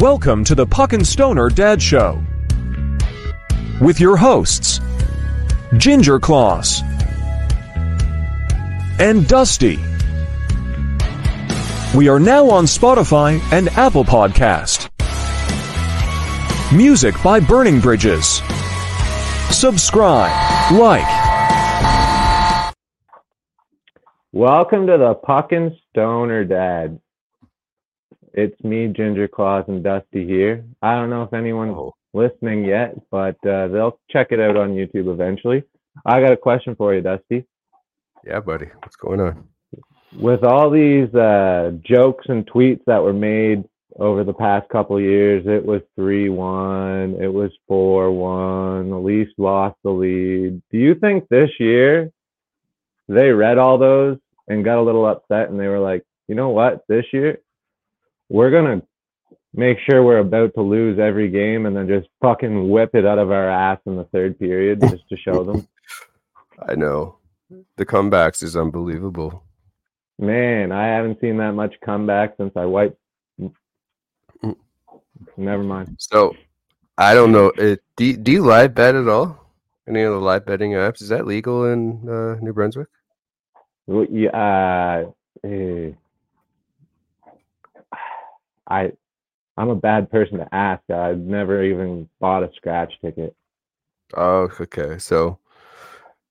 Welcome to the Puck and Stoner Dad Show with your hosts, Ginger Claus and Dusty. We are now on Spotify and Apple Podcast. Music by Burning Bridges. Subscribe, like. Welcome to the Puck and Stoner Dad. It's me, Ginger Claus, and Dusty here. I don't know if anyone's Oh. listening yet, but uh, they'll check it out on YouTube eventually. I got a question for you, Dusty. Yeah, buddy. What's going on? With all these uh, jokes and tweets that were made over the past couple of years, it was 3 1, it was 4 1, the Leafs lost the lead. Do you think this year they read all those and got a little upset and they were like, you know what, this year we're going to make sure we're about to lose every game and then just fucking whip it out of our ass in the third period just to show them? I know the comebacks is unbelievable. Man, I haven't seen that much comeback since I wiped. Never mind. So I don't know. It, do, you- do you live bet at all? Any of the live betting apps? Is that legal in uh, New Brunswick? Well, Yeah, uh, eh, I, I'm a bad person to ask. I've never even bought a scratch ticket. Oh, okay. So,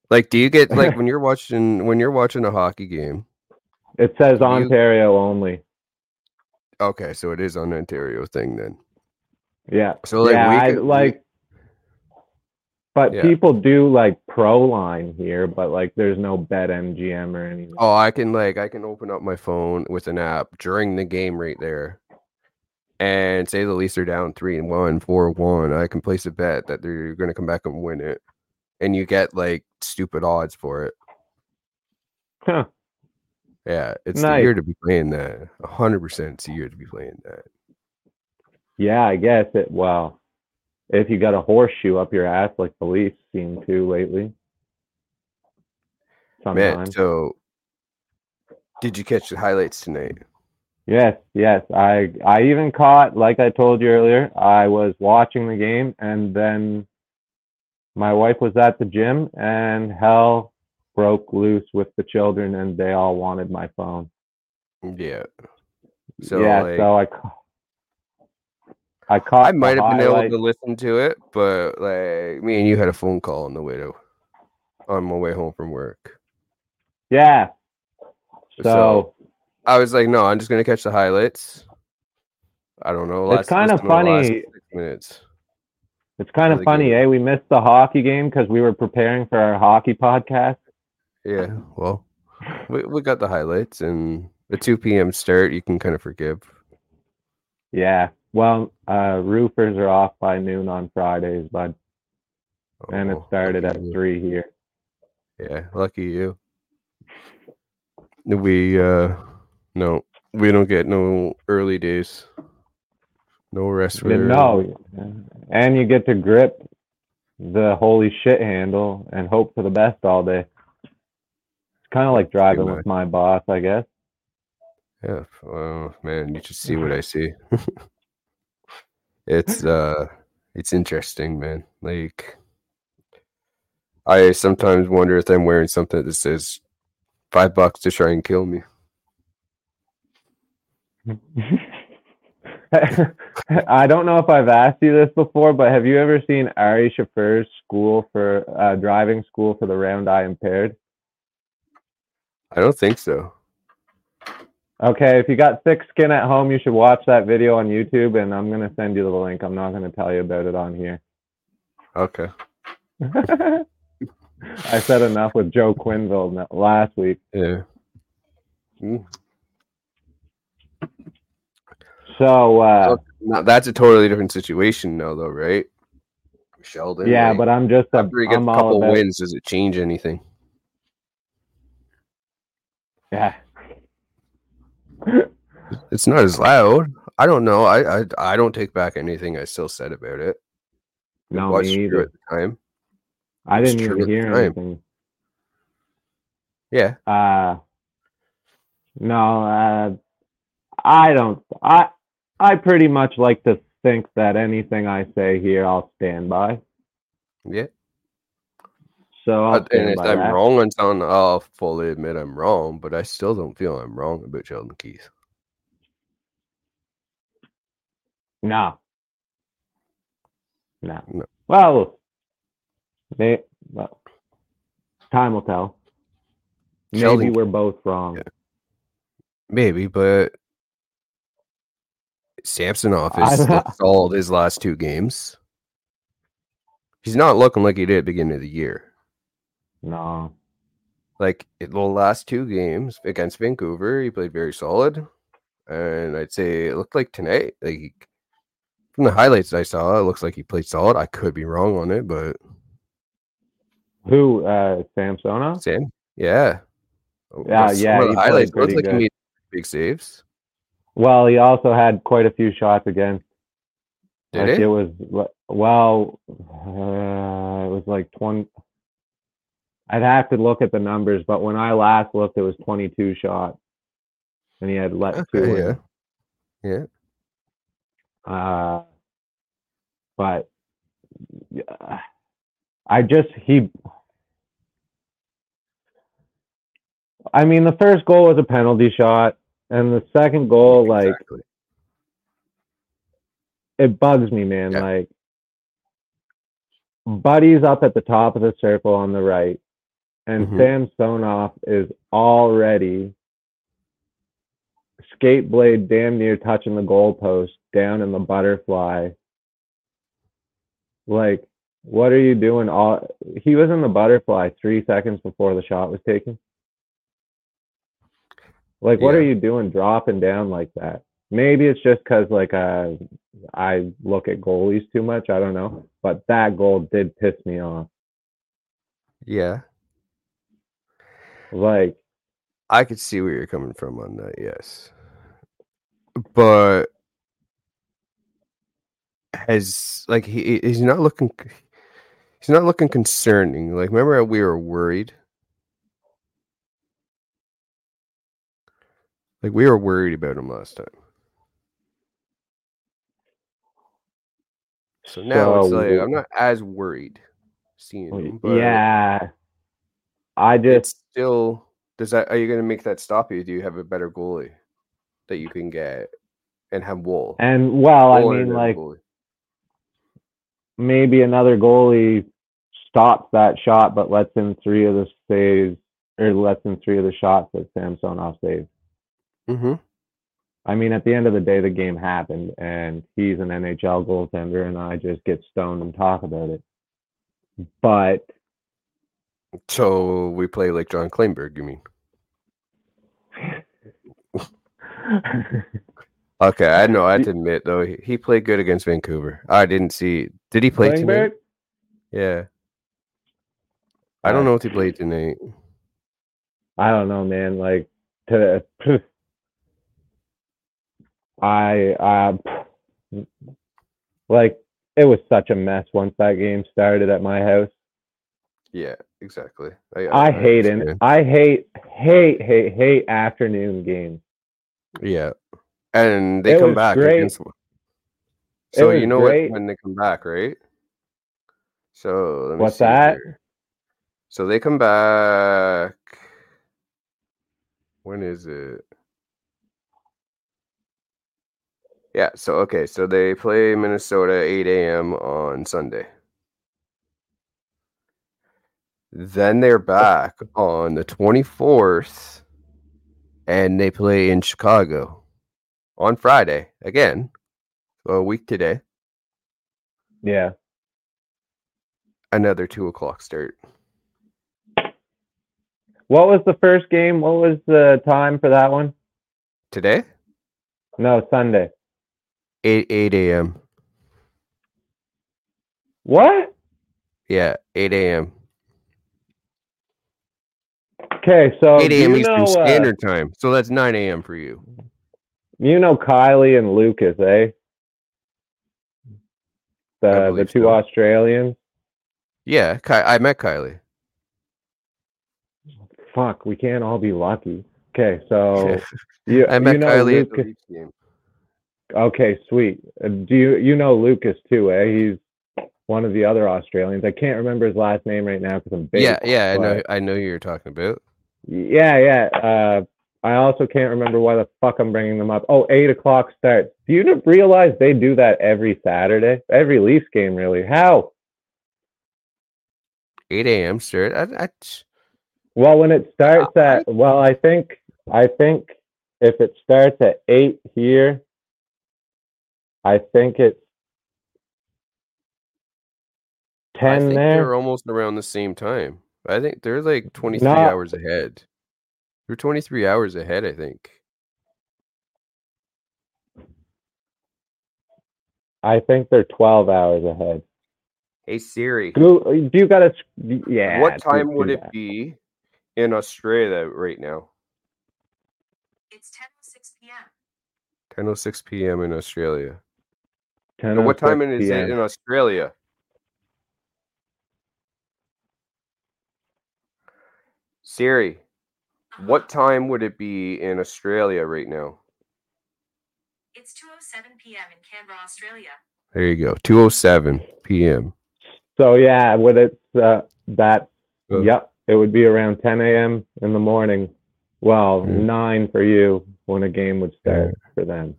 like, do you get like when you're watching when you're watching a hockey game? It says You- Ontario only. Okay, so it is an Ontario thing then. Yeah. So like yeah, we I could- we- like. But Yeah. people do like pro line here, but like there's no BetMGM or anything. Oh, I can like I can open up my phone with an app during the game right there, and say the Leafs are down three and one, four one. I can place a bet that they're going to come back and win it, and you get like stupid odds for it. Huh. Yeah, it's Nice. the year to be playing that. A hundred percent, it's the year to be playing that. Yeah, I guess it. Well, if you got a horseshoe up your ass like the Leafs seem to lately. Man, Sometimes. so did you catch the highlights tonight? Yes, yes. I I even caught, like I told you earlier, I was watching the game and then my wife was at the gym and hell broke loose with the children and they all wanted my phone. Yeah. So yeah, like, so I ca- I caught I might have been able to listen to it, but like me and you had a phone call on the way to on my way home from work. Yeah. So, So, I was like, no, I'm just gonna catch the highlights. I don't know. It's kinda listen to the last funny. minutes. it's kind of funny, good. eh? We missed the hockey game because we were preparing for our hockey podcast. Yeah, well, we we got the highlights and the 2 p.m. start. You can kind of forgive. Yeah. Well, uh, roofers are off by noon on Fridays, bud. and it Oh, started at three here. Yeah, lucky you. We uh no, we don't get no early days. No rest for Didn't. And you get to grip the holy shit handle and hope for the best all day. It's kind of like driving with my boss, I guess. Yeah, oh man, you should see what I see. it's uh it's interesting, man. Like I sometimes wonder if I'm wearing something that says five bucks to try and kill me. I don't know if I've asked you this before, but have you ever seen Ari Shaffir's school for uh, driving school for the round eye impaired? I don't think so. Okay, if you got thick skin at home, you should watch that video on YouTube, and I'm gonna send you the link. I'm not gonna tell you about it on here. Okay. I said enough with Joe Quenneville last week. Yeah. Mm. So uh, Now, that's a totally different situation now though, right? Sheldon. yeah, like, but I'm just a, after he gets I'm a couple wins, does it change anything? yeah. It's not as loud. I don't know. I I, I don't take back anything I still said about it. No, me either. at the time. I didn't even hear anything. Yeah. Uh, no, uh, I don't. I I pretty much like to think that anything I say here, I'll stand by. Yeah. So I'll and if I'm that. wrong on something, I'll fully admit I'm wrong, but I still don't feel I'm wrong about Sheldon Keefe. No. No. No. Well, may, well, time will tell. Maybe Sheldon- we're both wrong. Yeah. Maybe, but Samsonov has solid his last two games. He's not looking like he did at the beginning of the year. No. Like the last two games against Vancouver, he played very solid. And I'd say it looked like tonight, like from the highlights I saw, it looks like he played solid. I could be wrong on it, but Who? Uh, Samsonov? Sam, yeah. Yeah, Some yeah, of he highlights pretty like he made big saves. Well, he also had quite a few shots against. Did like he? it was well, uh, it was like twenty. I'd have to look at the numbers, but when I last looked, it was twenty-two shots, and he had let two Okay, in. yeah. Yeah. Uh, but yeah, I just he. I mean, the first goal was a penalty shot, and the second goal, like it bugs me, man. Yeah. Like, Buddy's up at the top of the circle on the right, and Mhm. Sam Sonoff is already skate blade damn near touching the goalpost down in the butterfly. Like, what are you doing? All he was in the butterfly three seconds before the shot was taken. Like, what Yeah. are you doing dropping down like that? Maybe it's just because like uh, I look at goalies too much. I don't know, but that goal did piss me off. Yeah. Like, I could see where you're coming from on that, yes. But has like he he's not looking he's not looking concerning. Like remember how we were worried? Like we were worried about him last time. So now it's like I'm not as worried seeing him, yeah, I just still does that are you gonna make that stop you? Do you have a better goalie that you can get and have Woll? and well, I Woll and mean, like goalie? maybe another goalie stops that shot, but lets in three of the saves or lets in three of the shots that Samsonov saved. Mhm. I mean, at the end of the day, the game happened, and he's an NHL goaltender, and I just get stoned and talk about it. But So we play like John Kleinberg, you mean? Okay, I know. I have to admit though, he, played good against Vancouver. I didn't see. Did he play tonight? Yeah. I don't know if he played tonight. I don't know, man. Like to, I, uh, like it was such a mess once that game started at my house. Yeah, exactly. I hate it. I hate, hate, hate, hate afternoon games. Yeah, and they It come back great. against. So you know great. what when they come back, right? So let me What's that? here. So they come back. When is it? Yeah. So okay. So they play Minnesota 8 a.m. on Sunday. Then they're back on the 24th, and they play in Chicago on Friday again. So a week today, Yeah. another two o'clock start. What was the first game? What was the time for that one? Today, No, Sunday. 8 8 a.m. What? Yeah, 8 a.m. Okay, so 8 a.m. Eastern know, uh, Standard Time. So that's 9 a.m. for you. you know Kylie and Lucas, eh? The the two so. Australians. Yeah, Ky- I met Kylie. Fuck, we can't all be lucky. Okay, so you, I met you know Kylie at the Lucas. Okay, sweet. Uh, do you you know Lucas too? Eh, he's one of the other Australians. I can't remember his last name right now because I'm big. yeah, yeah, I know, I know who you're talking about. Yeah, yeah. Uh, I also can't remember why the fuck I'm bringing them up. Oh, eight o'clock starts. Do you realize they do that every Saturday? Every Leafs game, really? How? 8 a.m. start. I, I, Well, when it starts at well, I think I think if it starts at eight here, I think it's I ten think there. they're almost around the same time. I think they're like 23 No. hours ahead. They're 23 hours ahead, I think. I think they're twelve hours ahead. Hey Siri, Goo- Do you got to? Yeah. what time do would it that. be in Australia right now? It's 10:06 p.m. 10:06 p.m. in Australia. 10 No, what time 06 is it in Australia? Siri, what time would it be in Australia right now? It's 2:07 p.m. in Canberra, Australia. There you go. 2:07 p.m. So yeah, when it's uh, that, Uh. yep, it would be around 10 a.m. in the morning. Well, Mm. nine for you when a game would start for them.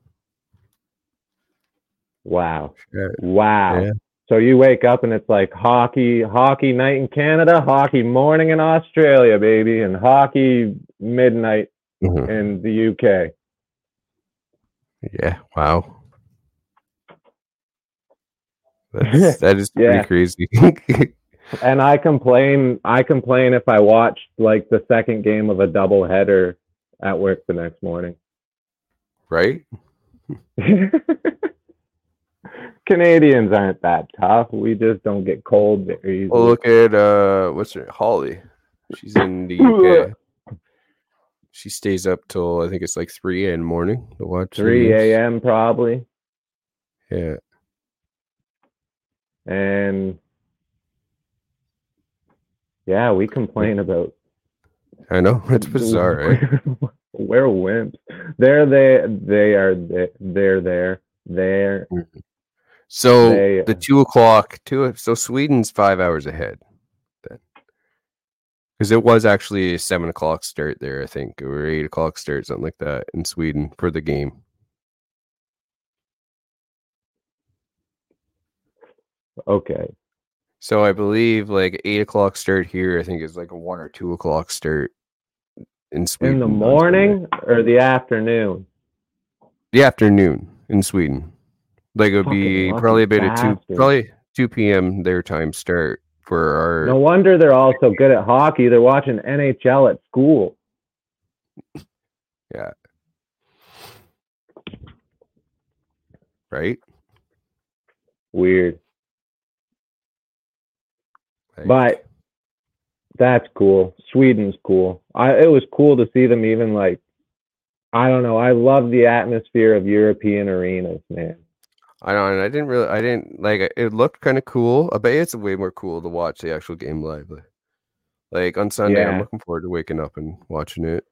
Wow, Shit. wow. Yeah. So you wake up and it's like hockey, hockey night in Canada, hockey morning in Australia, baby, and hockey midnight Mhm. in the UK. Yeah. Wow. That's, that is pretty crazy. And I complain, I complain if I watched like the second game of a doubleheader at work the next morning. right? Canadians aren't that tough. We just don't get cold very oh, easily. Well, look at uh, what's her Holly. She's in the UK. Uh, she stays up till I think it's like three in the morning to watch. 3 a.m. probably. Yeah. And yeah, we complain about I know. It's bizarre, right? Eh? We're wimps. They're they they are they, they're there. They're mm. So They- the uh, two o'clock, two. So Sweden's five hours ahead. Then, because it was actually a seven o'clock start there, I think, or eight o'clock start, something like that, in Sweden for the game. okay. So I believe like eight o'clock start here. I think is like a one or two o'clock start in Sweden. In the morning or the afternoon? the afternoon in Sweden. Like it would be probably about a two, probably two p.m. their time start for our. No wonder they're all so good at hockey. They're watching NHL at school. Yeah. Right? Weird. Like, But that's cool. Sweden's cool. I it was cool to see them even like I don't know. I love the atmosphere of European arenas, man. I don't. I didn't really. I didn't like. it- It looked kind of cool. I bet it's way more cool to watch the actual game live. Like, on Sunday, I'm looking forward to waking up and watching it.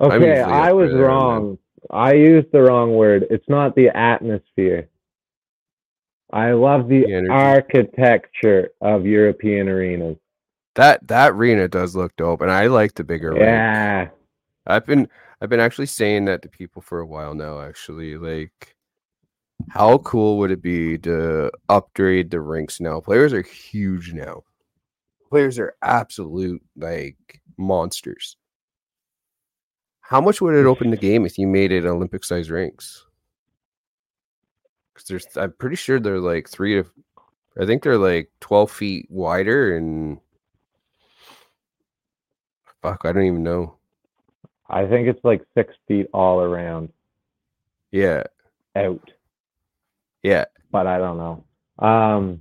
Okay, I was there, and then- wrong. I used the wrong word. It's not the atmosphere. I love the, The architecture of European arenas. That that arena does look dope, and I like the bigger. Yeah. I've been I've been actually saying that to people for a while now. Actually, like, how cool would it be to upgrade the rinks now? Players are huge now. Players are absolute like monsters. How much would it open the game if you made it Olympic size rinks? Because there's, I'm pretty sure they're like three to, I think they're like twelve feet wider and. Fuck, I don't even know. I think it's like six feet all around Yeah, out, yeah. but I don't know. Um,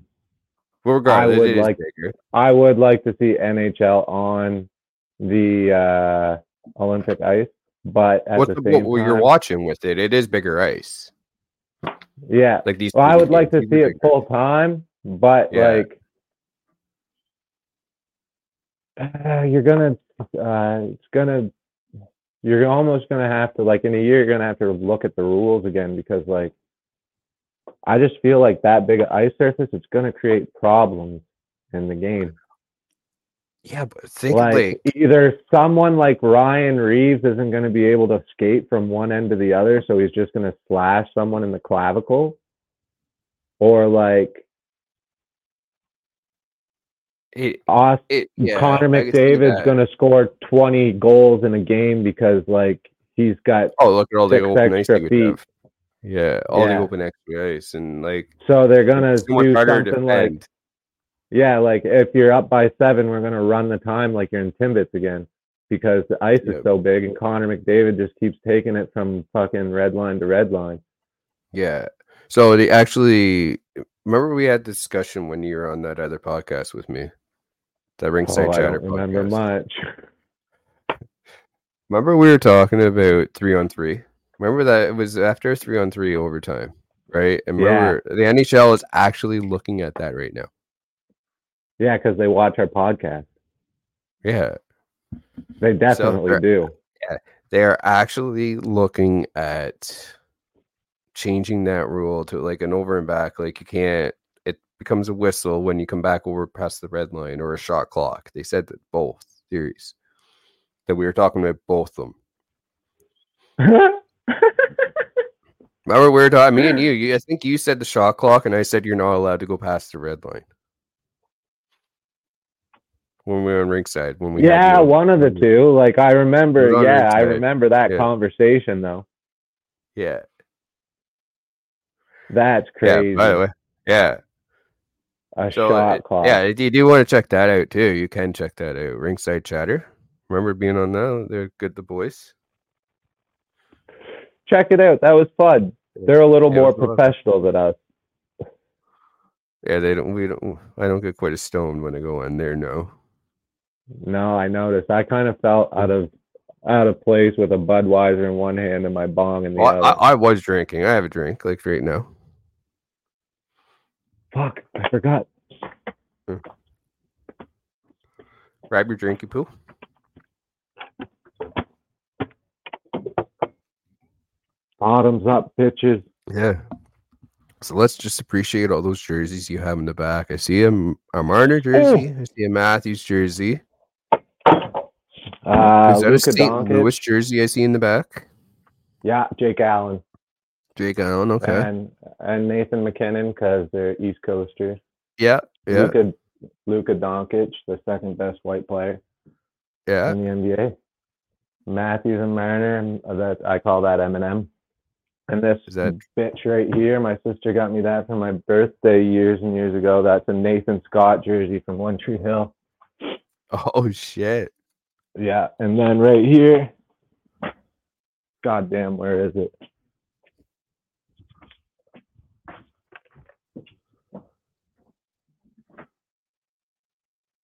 Well, regardless, would it is like- bigger. I would like to see NHL on the uh, Olympic ice, but at What, the the, same what you're watching with it, it is bigger ice. yeah. Like these. Well, I would like to see are it full time, but Yeah. like uh, you're gonna, uh, it's gonna you're almost gonna have to like in a year you're gonna have to look at the rules again because like I just feel like that big ice surface it's gonna create problems in the game. Yeah, but think like, like either someone like Ryan Reaves isn't going to be able to skate from one end to the other, so he's just going to slash someone in the clavicle, or like it, Aust- it yeah, Connor I can see McDavid's going to score 20 goals in a game because like he's got Oh, look at all the ice extra feet. Yeah, all the open extra ice and like so they're going to so do something like yeah, like if you're up by 7, we're going to run the time like you're in Timbits again because the ice Yeah. is so big and Connor McDavid just keeps taking it from fucking red line to red line. Yeah. So they actually remember we had discussion when you were on that other podcast with me. That ringside Oh, I chatter don't remember much. Remember we were talking about three on three. Remember that it was after three on three overtime, right? And Yeah. remember the NHL is actually looking at that right now. Yeah, because they watch our podcast. Yeah. They definitely they're- do. They are actually looking at changing that rule to like an over and back. Like you can't it becomes a whistle when you come back over past the red line or a shot clock. They said that both theories. That we were talking about both of them. Remember we were talking me and you, you I think you said the shot clock and I said you're not allowed to go past the red line. When we were on ringside, when we yeah, one of the two. Like I remember. Yeah, I remember that Yeah. conversation though. yeah, That's yeah. crazy. By the way, yeah. a So shot it- clock. yeah, you do want to check that out too, you can check that out. Ringside Chatter. Remember being on that? They're good. The boys. Check it out. That was fun. They're a little Yeah, more professional than us. Yeah, they don't. We don't. I don't get quite as stoned when I go on there. No. No, I noticed. I kind of felt out of out of place with a Budweiser in one hand and my bong in the oh, Well, other. I, I was drinking. I have a drink like right now. Fuck, I forgot. Grab your drinky poo. Bottoms up, bitches. Yeah. So let's just appreciate all those jerseys you have in the back. I see a, a Marner jersey. I see a Matthews jersey. Uh, Is that a Luka St. Doncic. Louis jersey I see in the back? Yeah, Jake Allen Jake Allen. Okay. and and Nathan MacKinnon because they're East Coasters. yeah. Yeah. Luka Luka Doncic, the second best white player Yeah. in the NBA. Matthews and Marner, and that I call that Eminem. And this Is that- bitch right here, my sister got me that for my birthday years and years ago. That's a Nathan Scott jersey from One Tree Hill. Oh shit. Yeah, and then right here, God damn, where is it?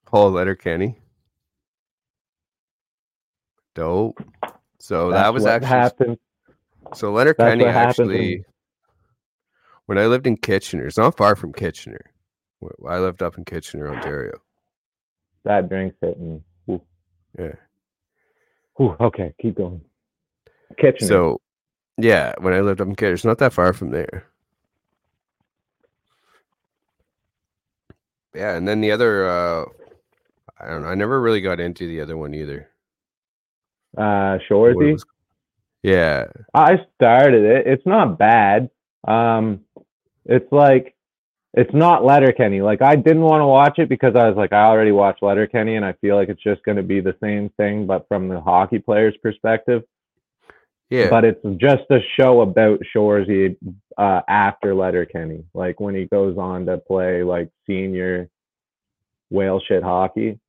Paul Letterkenny. Dope. So that was what actually happened. So Leonard that's Kenny happens when- actually when I lived in Kitchener, it's not far from Kitchener. I lived up in Kitchener, Ontario. That drink's hitting. Ooh. Yeah. Ooh, okay, keep going. Kitchener. So, yeah, when I lived up in Kitchener, it's not that far from there. Yeah, and then the other, uh, I don't know. I never really got into the other one either. uh, it was- Yeah, I started it. It's not bad. Um, it's like it's not Letterkenny. Like I didn't want to watch it because I was like, I already watched Letterkenny, and I feel like it's just going to be the same thing, but from the hockey player's perspective. yeah, But it's just a show about Shoresy uh, after Letterkenny, like when he goes on to play like senior whale shit hockey.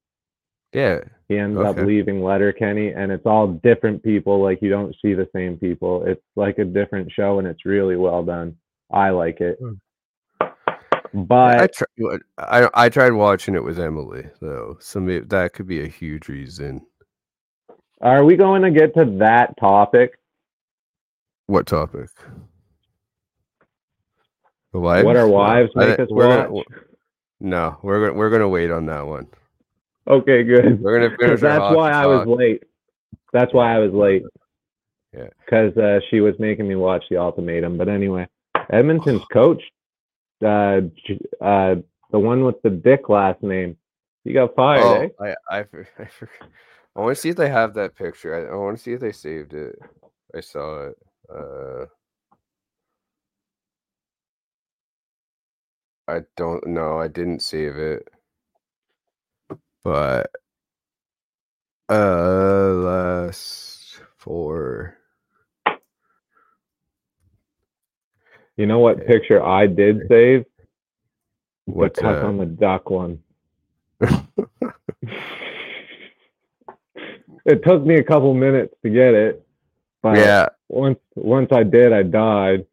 Yeah. He ends up Okay. leaving Letterkenny, and it's all different people. Like you don't see the same people. It's like a different show, and it's really well done. I like it. Hmm. I But. I I tried watching it with Emily, though. So maybe that could be a huge reason. are we going to get to that topic? What topic? The wives? What our wives I- make us we're gonna- watch? no, we're gonna we're gonna wait on that one. Okay, good. We're gonna finish. That's why I was late. That's why I was late. Yeah. Because uh, she was making me watch the ultimatum. But anyway, Edmonton's coach, uh, uh, the one with the dick last name, he got fired, Oh, eh? I I, I, I want to see if they have that picture. I, I want to see if they saved it. I saw it. Uh, I don't know. I didn't save it, but uh, last four. You know what picture I did save? What's the on the duck one. it took me a couple minutes to get it, but yeah, once once I did, I died.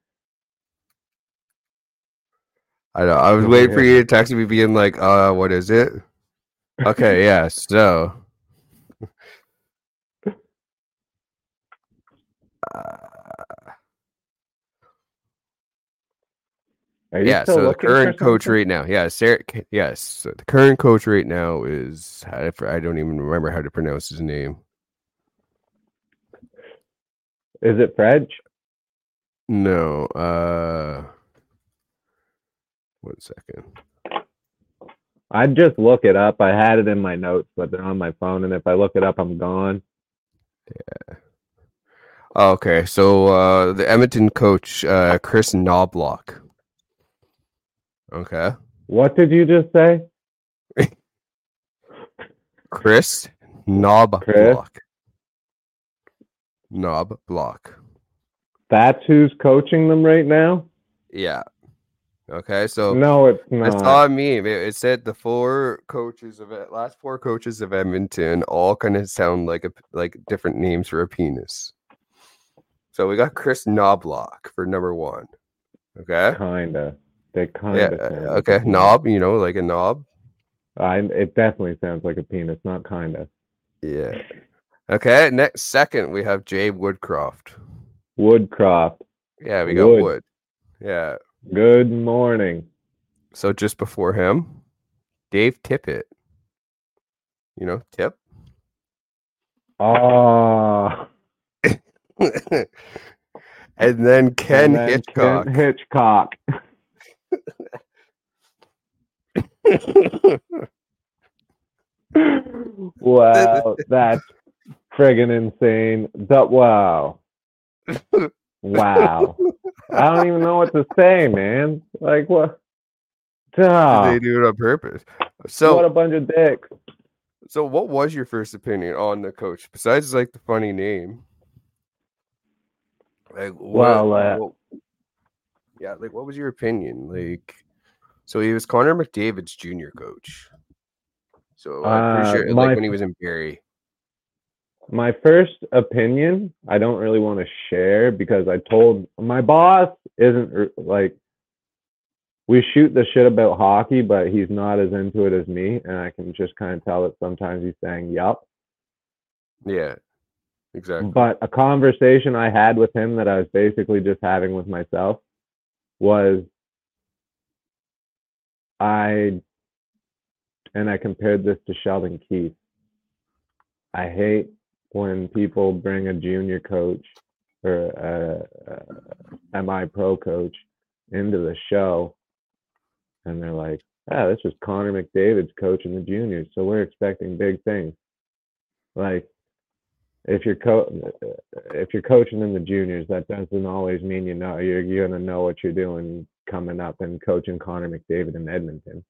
I know. I was waiting for you to text me, being like, "Uh, what is it?" Okay, yeah. So, uh, yeah. So the current coach something? right now, yeah, Sarah. Yes, so the current coach right now is I don't even remember how to pronounce his name. Is it French? No. Uh, one second. I'd just look it up. I had it in my notes, but they're on my phone, and if I look it up, I'm gone. Yeah. Okay, so uh, the Edmonton coach, uh, Chris Knoblauch. Okay, What did you just say? Chris Knoblauch. Chris? Knoblauch. That's who's coaching them right now? Yeah. Okay, so No, it's I not. saw a meme. It, it said the four coaches of it, last four coaches of Edmonton all kind of sound like a like different names for a penis. So we got Chris Knoblauch for number one. Okay. Kinda. They kinda. Yeah. sound like a Okay. Knob. You know, like a knob. I, it definitely sounds like a penis, not kinda. Yeah. Okay. Next second, we have Jay Woodcroft. Woodcroft. Yeah, we got Wood. Wood. Yeah. Good morning. So just before him, Dave Tippett. You know, Tip. Oh, and then Ken and then Hitchcock. Ken Hitchcock. wow, that's friggin' insane. That wow. Wow. I don't even know what to say, man. Like what? Duh. they do it on purpose. So what a bunch of dicks. so what was your first opinion on the coach besides like the funny name? Like, what, Well, uh, what- yeah, like what was your opinion? Like, so he was Connor McDavid's junior coach. So I'm pretty Uh, sure, my- like when he was in Barrie. My first opinion, I don't really want to share because I told my boss isn't like we shoot the shit about hockey, but he's not as into it as me, and I can just kind of tell that sometimes he's saying yup. Yeah, exactly. But a conversation I had with him that I was basically just having with myself was I and I compared this to Sheldon Keefe I hate when people bring a junior coach or a, a MI pro coach into the show and they're like, ah, this was Connor McDavid's coaching the juniors, so we're expecting big things. Like, if you're co- if you're coaching in the juniors, that doesn't always mean you know you're you're gonna know what you're doing coming up and coaching Connor McDavid in Edmonton.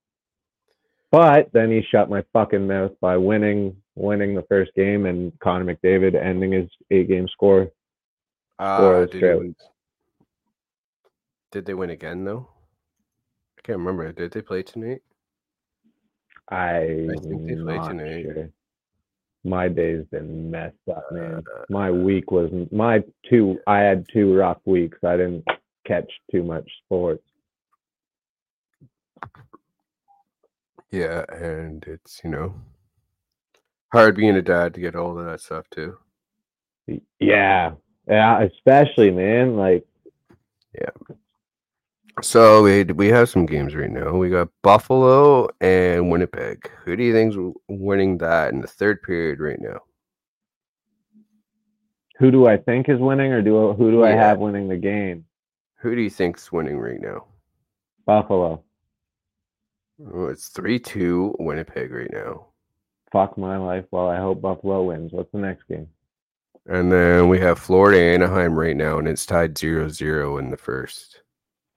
But then he shut my fucking mouth by winning winning the first game and Connor McDavid ending his eight game score. Uh, did, they win, did they win again though? I can't remember. Did they play tonight? I think they play not tonight. sure. My day's been messed up, man. Uh, My week was my two. I had two rough weeks. I didn't catch too much sports. Yeah, and it's you know hard being a dad to get all of that stuff too. Yeah, yeah, especially man. Like yeah. So we we have some games right now. We got Buffalo and Winnipeg. Who do you think's winning that in the third period right now? Who do I think is winning, or do who do I have winning the game? Who do you think's winning right now? Buffalo. Oh, it's three two Winnipeg right now. Fuck my life. Well, I hope Buffalo wins. What's the next game? And then we have Florida Anaheim right now, and it's tied 0-0 in the first.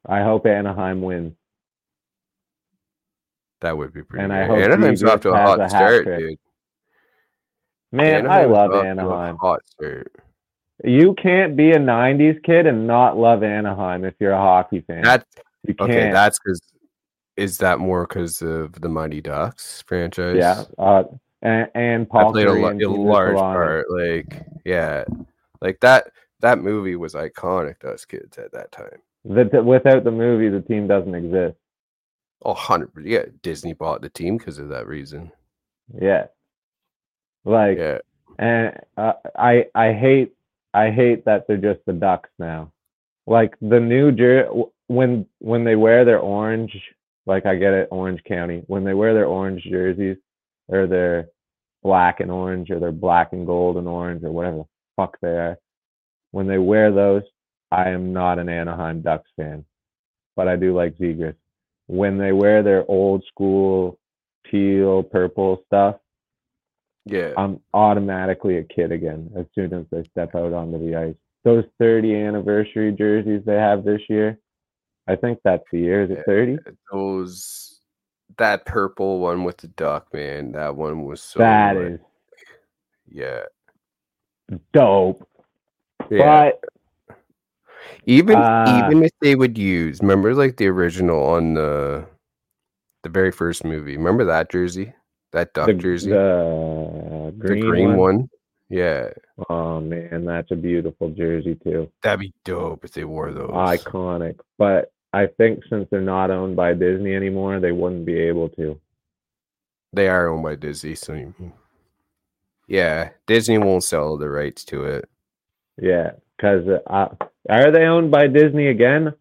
I hope Anaheim wins. That would be pretty And. I hope Anaheim's off to a hot a start, trick. dude. Man, I love off to a Anaheim. Hot start. You can't be a '90s kid and not love Anaheim if you're a hockey fan. That's you can't. okay. That's because is that more because of the Mighty Ducks franchise? yeah. Uh, and, and that Paul played a, Curry and a large part. Like, yeah, like that. That movie was iconic to us kids at that time. The, without the movie, the team doesn't exist. Oh, 100 Yeah, Disney bought the team because of that reason. Yeah. Like, Yeah, and uh, I I hate I hate that they're just the Ducks now. Like the new jer when when they wear their orange, like I get it, Orange County. When they wear their orange jerseys, or their black and orange, or their black and gold and orange, or whatever the fuck they are. When they wear those, I am not an Anaheim Ducks fan, but I do like Zegras. When they wear their old school teal, purple stuff, yeah. I'm automatically a kid again as soon as they step out onto the ice. Those 30 anniversary jerseys they have this year, I think that's the year. Is it 30? Those that purple one with the duck, man. That one was so. That like, is Yeah, dope. yeah. But even uh, even if they would use, remember like the original on the the very first movie. Remember that jersey, that duck the, jersey, the the green, green one? one. Yeah, Oh man, that's a beautiful jersey too. that'd be dope if they wore those. Iconic. But I think since they're not owned by Disney anymore, they wouldn't be able to. They are owned by Disney, so yeah, Disney won't sell the rights to it. Yeah, because uh, are they owned by Disney again?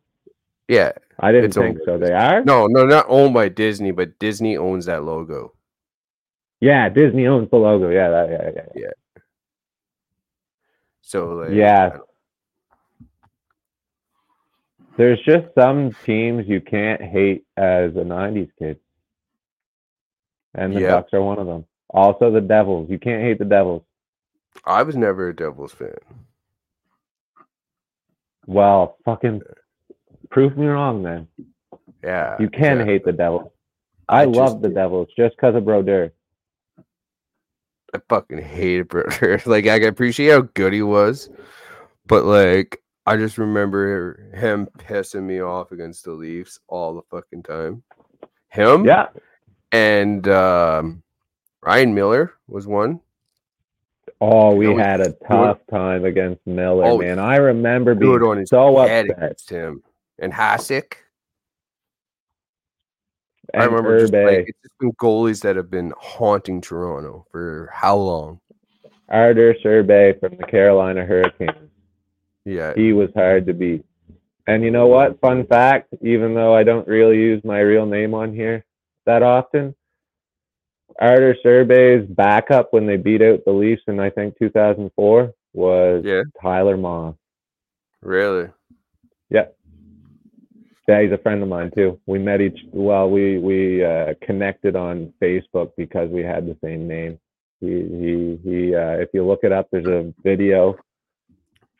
Yeah, I didn't think so. They are. no, no, not owned by Disney, but Disney owns that logo. Yeah, Disney owns the logo. Yeah, that, yeah, yeah, yeah. So like, Yeah. There's just some teams you can't hate as a '90s kid, and the. Ducks are one of them. Also, the Devils. You can't hate the Devils. I was never a Devils fan. Well, fucking prove me wrong, then. Yeah, You can exactly. hate the Devils. I, I love the. Devils just because of Brodeur. I fucking hate it, bro. like I appreciate how good he was, but like I just remember him pissing me off against the Leafs all the fucking time. Him, Yeah, and um, Ryan Miller was one. Oh, we know, had a tough time against Miller, Oh, man. I remember Good being so upset. against him and Hasek. I remember just like it's just been goalies that have been haunting Toronto for how long? Arturs Irbe from the Carolina Hurricanes. Yeah, He was hard to beat. And you know what? Fun fact, even though I don't really use my real name on here that often, Arturs Irbe's backup when they beat out the Leafs in I think 2004 was yeah, Tyler Moss. really. Yeah, he's a friend of mine too. We met each well, we we uh, connected on Facebook because we had the same name. He he he. Uh, if you look it up, there's a video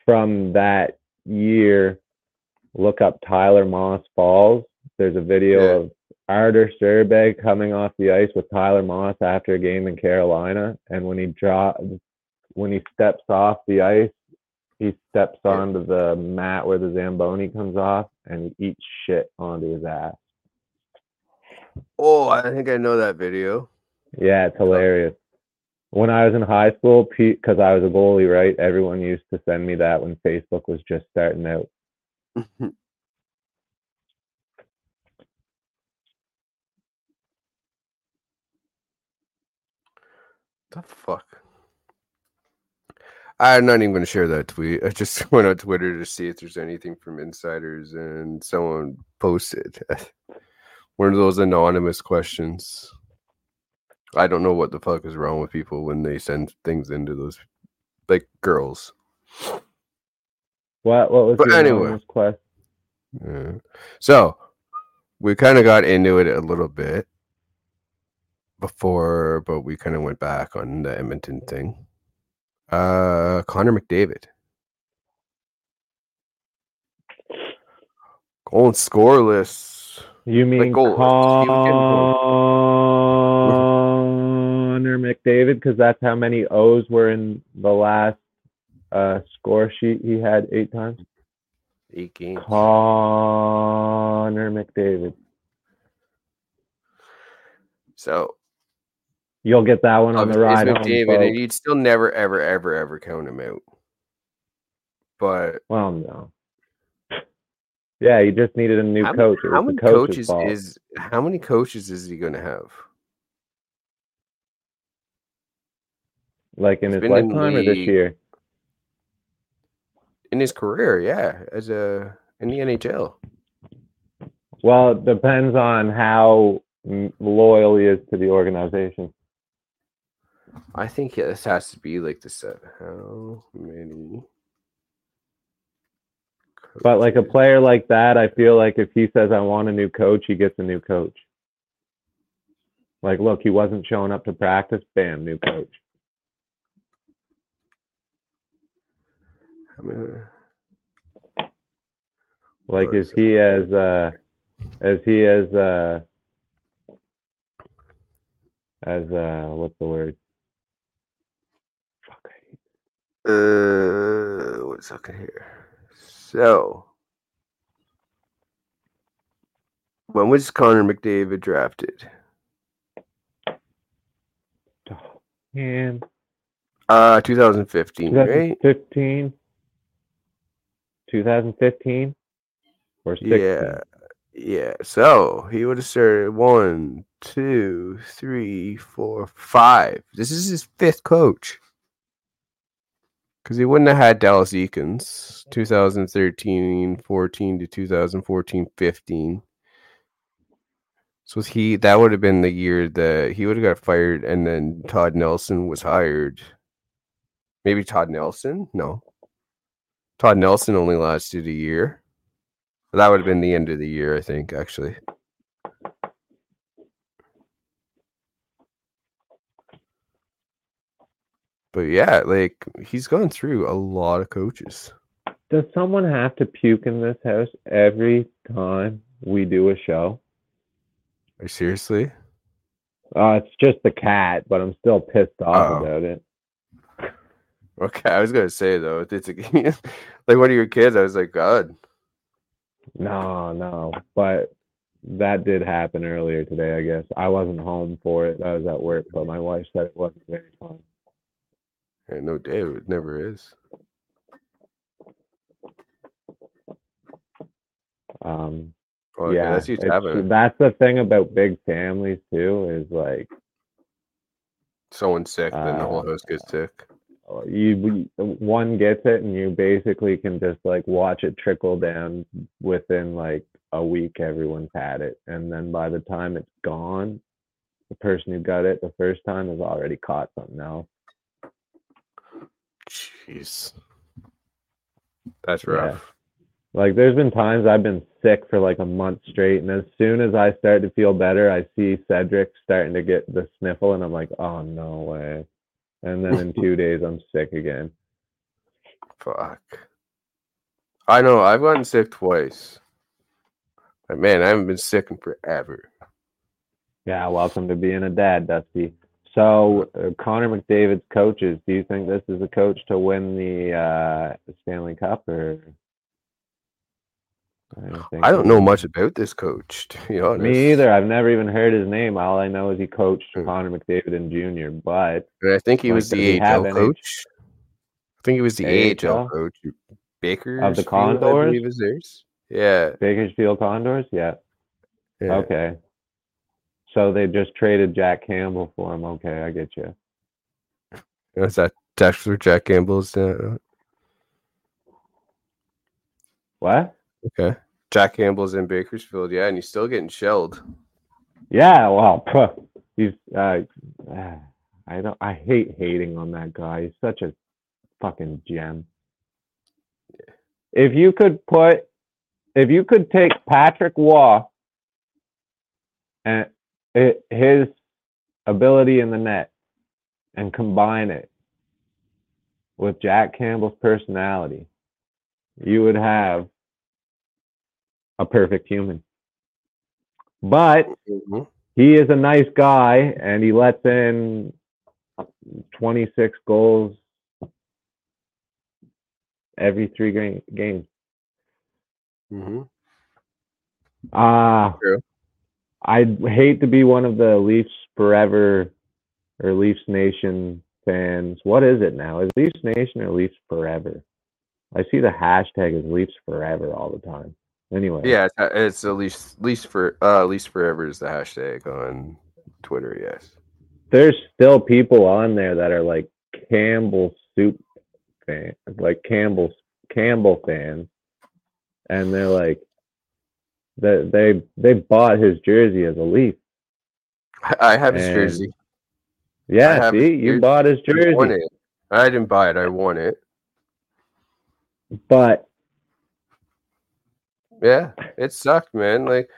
from that year. Look up Tyler Moss Falls. There's a video Yeah. of Arturs Irbe coming off the ice with Tyler Moss after a game in Carolina, and when he drop, when he steps off the ice, he steps onto the mat where the Zamboni comes off and he eats shit onto his ass. Oh, I think I know that video. Yeah, it's hilarious. When I was in high school, because I was a goalie, right? Everyone used to send me that when Facebook was just starting out. the fuck? I'm not even going to share that tweet. I just went on Twitter to see if there's anything from insiders, and someone posted one of those anonymous questions. I don't know what the fuck is wrong with people when they send things into those, like girls. What what was But anyway. quest? Yeah. So we kind of got into it a little bit before, but we kind of went back on the Edmonton thing. Uh, Connor McDavid going scoreless. You mean was Connor McDavid? Because that's how many O's were in the last uh, score sheet. He had eight times. Eight games. Connor McDavid. So You'll get that one on the ride home. Folks. and you'd still never, ever, ever, ever count him out. But Well, no. Yeah, he just needed a new how, coach. It how many coaches fault. is how many coaches is he going to have? like in he's his been in lifetime or this year? in his career, yeah, as a in the NHL. Well, it depends on how loyal he is to the organization. I think this has to be like the set. How many? But like a player like that, I feel like if he says I want a new coach, he gets a new coach. Like, look, he wasn't showing up to practice. Bam, new coach. How many- Like, is is he as uh, as he as uh, as uh, what's the word? Fuck, I hate Uh, what's up here? So, when was Connor McDavid drafted? Oh, man. Uh, 2015, right? 2015. 2015 or 16? Yeah, yeah. So he would have started one, two, three, four, five. This is his fifth coach. Because he wouldn't have had Dallas Eakins 2013 14 to 2014 15. So he that would have been the year that he would have got fired, and then Todd Nelson was hired. Maybe Todd Nelson? No. Todd Nelson only lasted a year. That would have been the end of the year, I think, actually. But yeah, like he's gone through a lot of coaches. Does someone have to puke in this house every time we do a show? Like, seriously? Uh, it's just the cat, but I'm still pissed off Oh. about it. Okay, I was gonna say though, it's a, like one of your kids. I was like, God, No, no, but that did happen earlier today. I guess I wasn't home for it. I was at work, but my wife said it wasn't very fun. Ain't no day it never is. Um, Okay, yeah, that's used to it's- that's the thing about big families too. Is like Someone's sick, then the whole Uh, house gets sick. you one gets it and you basically can just like watch it trickle down within like a week everyone's had it and then by the time it's gone the person who got it the first time has already caught something else Jeez, that's Yeah. rough. like there's been times i've been sick for like a month straight and as soon as i start to feel better i see cedric starting to get the sniffle and i'm like oh no way and then in two days i'm sick again Fuck. I know. I've gotten sick twice. But man, I haven't been sick in forever. Yeah, welcome to being a dad, Dusty. So, uh, Connor McDavid's coaches, do you think this is a coach to win the uh, Stanley Cup or? I don't, I don't know much about this coach, to be honest. Me either. I've never even heard his name. All I know is he coached Hmm. Connor McDavid in junior. But And I think he Like, was the AHL any- coach. I think he was the AHL, AHL? coach. Baker Of the I Condors? believe is theirs. Yeah. Bakersfield Condors, yeah. yeah. Okay. So they just traded Jack Campbell for him. Okay, I get you. Is that where Jack Campbell's uh, What? okay. Jack Campbell's in Bakersfield, yeah, and he's still getting shelled. Yeah, well, he's. Uh, I don't. I hate hating on that guy. He's such a fucking gem. if you could put, if you could take Patrick Waugh and it, his ability in the net and combine it with Jack Campbell's personality, you would have a perfect human. But Mhm. he is a nice guy and he lets in 26 goals every three ga- games. Mhm. Ah, True. I'd hate to be one of the Leafs forever or Leafs Nation fans. What is it now? Is Leafs Nation or Leafs forever? I see the hashtag is Leafs forever all the time. Anyway, Yeah, it's, uh, it's at least least for uh least forever is the hashtag on Twitter. Yes. there's still people on there that are like Campbell soup fan, like Campbell Campbell fans, and they're like, they they they bought his jersey as a Leaf. I, I have his And jersey. Yeah, see, you jersey. bought his I jersey, it. I didn't buy it. I won it. but Yeah, it sucked, man. Like,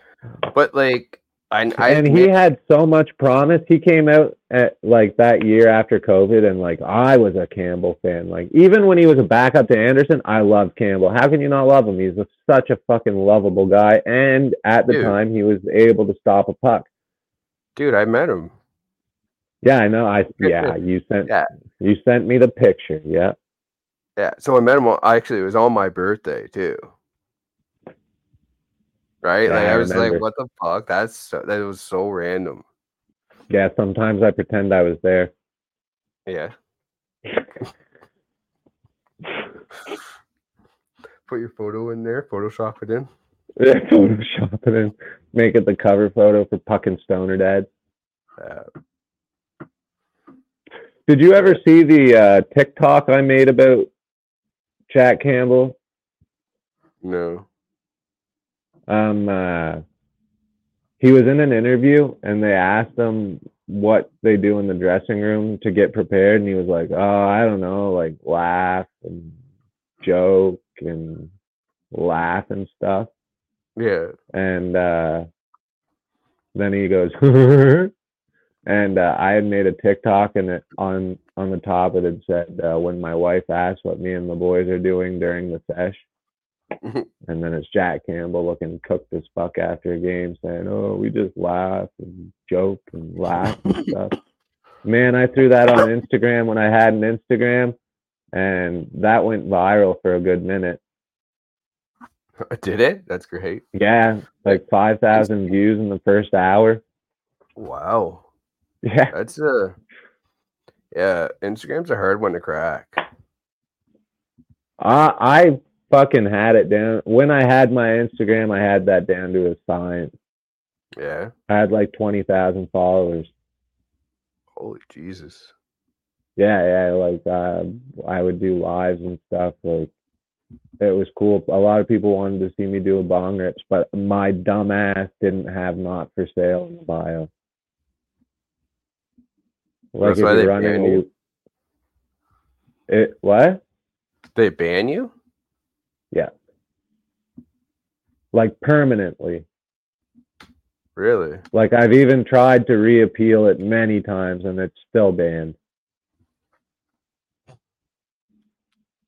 but like, I, I and he had so much promise. He came out at like that year after COVID, and like I was a Campbell fan. Like even when he was a backup to Anderson, I loved Campbell. How can you not love him? He's a, such a fucking lovable guy, and at the Dude. time he was able to stop a puck. dude, I met him. Yeah, I know. I yeah, you sent Yeah. you sent me the picture. Yeah, Yeah, so I met him. On, actually, it was on my birthday too. Right? Yeah, like I I was remember. like, "What the fuck? That's so, that was so random." yeah. Sometimes I pretend I was there. Yeah. Put your photo in there. Photoshop it in. Yeah, Photoshop it and make it the cover photo for Puck and Stoner Dad. Uh, Did you ever see the uh, TikTok I made about Jack Campbell? no. Um, uh, he was in an interview and they asked him what they do in the dressing room to get prepared, and he was like, "Oh, I don't know, like laugh and joke and laugh and stuff." Yeah. and uh, then he goes, and uh, I had made a TikTok, and it on on the top it had said, uh, "When my wife asks what me and the boys are doing during the sesh," and then it's Jack Campbell looking cooked as fuck after a game, saying, "Oh, we just laugh and joke and laugh and stuff." Man, I threw that on Instagram when I had an Instagram, and that went viral for a good minute. Did it? That's great. Yeah, like five thousand views in the first hour. Wow. Yeah, That's a yeah. Instagram's a hard one to crack. Uh, I I fucking had it down. When I had my Instagram, I had that down to a science. Yeah. I had like twenty thousand followers. Holy Jesus. Yeah, yeah, like uh, I would do lives and stuff. Like it was cool. A lot of people wanted to see me do a bong rips, but my dumb ass didn't have not for sale in the bio. Like That's if why they running ban you? It what? They ban you? Like permanently. Really? Like I've even tried to reappeal it many times and it's still banned.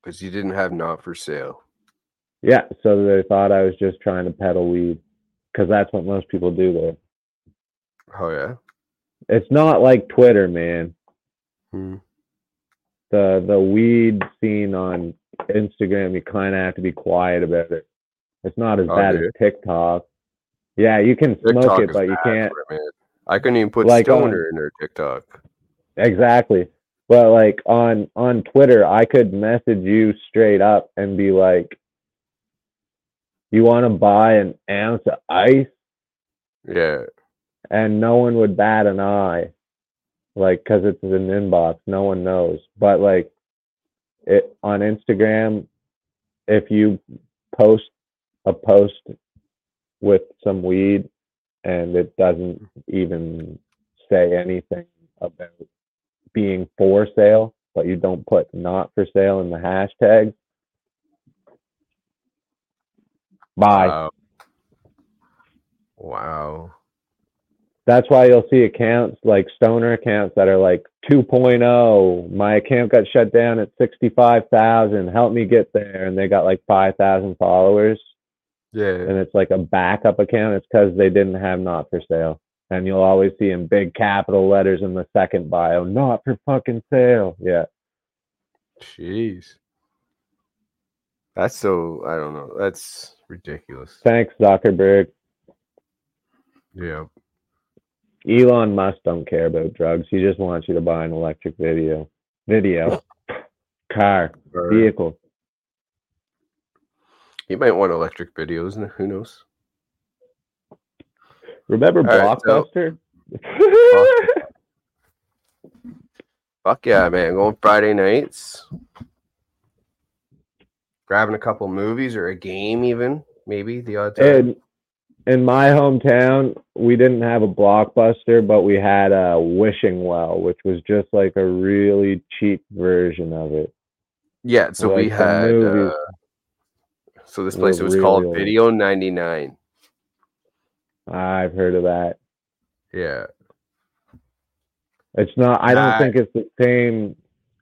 Because you didn't have not for sale. Yeah, so they thought I was just trying to peddle weed because that's what most people do there. Oh yeah. It's not like Twitter, man. Hmm. The the weed scene on Instagram, you kind of have to be quiet about it. It's not as Oh, bad dude. as TikTok. Yeah, you can smoke it, but you can't. it. I couldn't even put Like, stoner in their TikTok. Exactly. But like on on Twitter, I could message you straight up and be like, "You want to buy an ounce of ice?" Yeah. and no one would bat an eye, like because it's an inbox, no one knows. But like it on Instagram, if you post a post with some weed and it doesn't even say anything about being for sale, but you don't put not for sale in the hashtag, Bye. Wow. Wow. That's why you'll see accounts like stoner accounts that are like 2.0. My account got shut down at 65,000. Help me get there. And they got like 5,000 followers. Yeah. And it's like a backup account. It's because they didn't have not for sale. And you'll always see in big capital letters in the second bio, not for fucking sale. Yeah. Jeez. That's so I don't know. That's ridiculous. Thanks, Zuckerberg. Yeah. Elon Musk don't care about drugs. He just wants you to buy an electric video, video, car, vehicle. He might want electric videos, and who knows? Remember All right, so- Blockbuster? Fuck yeah, man. Going Friday nights. Grabbing a couple movies or a game even, maybe the odd time. in in my hometown, we didn't have a Blockbuster, but we had a Wishing Well, which was just like a really cheap version of it. yeah, so we like the had uh, so this place it was called really old. Video 99. I've heard of that. Yeah. It's not. I don't Nah. think it's the same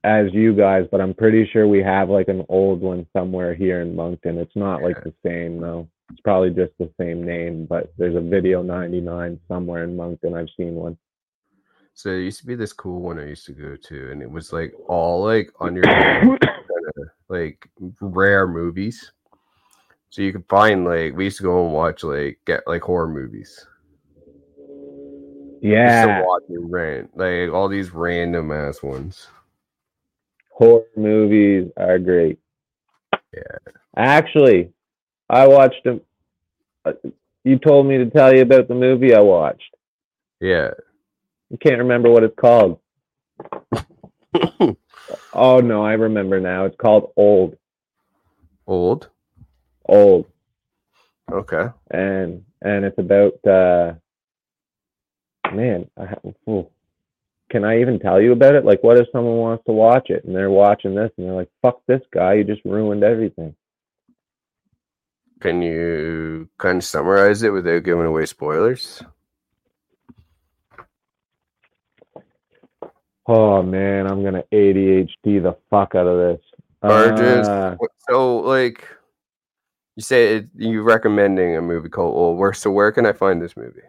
as you guys, but I'm pretty sure we have like an old one somewhere here in Moncton. It's not like the same though. It's probably just the same name, but there's a Video 99 somewhere in Moncton. I've seen one. So there used to be this cool one I used to go to, and it was like all like on your like rare movies. So you could find like we used to go and watch like get like horror movies. Yeah, to watch and rent like all these random ass ones. horror movies are great. Yeah. Actually, I watched them. You told me to tell you about the movie I watched. Yeah. I can't remember what it's called. Oh no, I remember now. It's called Old. Old. Old. Okay. and and it's about uh man I ooh. can i even tell you about it like what if someone wants to watch it and they're watching this and they're like fuck this guy you just ruined everything Can you kind of summarize it without giving away spoilers? oh man i'm gonna adhd the fuck out of this Or just Uh, so like you say it, you recommending a movie called Old. Where so where can I find this movie?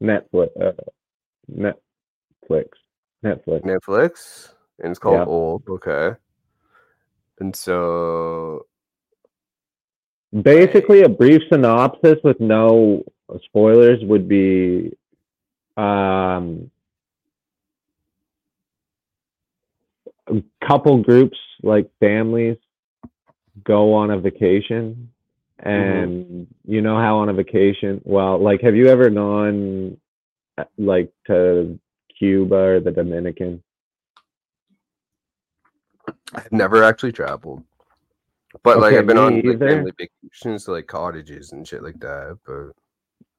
netflix uh, netflix netflix Netflix, and it's called Yeah. Old. Okay. And so basically a brief synopsis with no spoilers would be um a couple groups like families go on a vacation. And you know how on a vacation well like have you ever gone uh, like to cuba or the dominican? I've never actually traveled. But like I've been on like, either. family vacations to like cottages and shit like that. But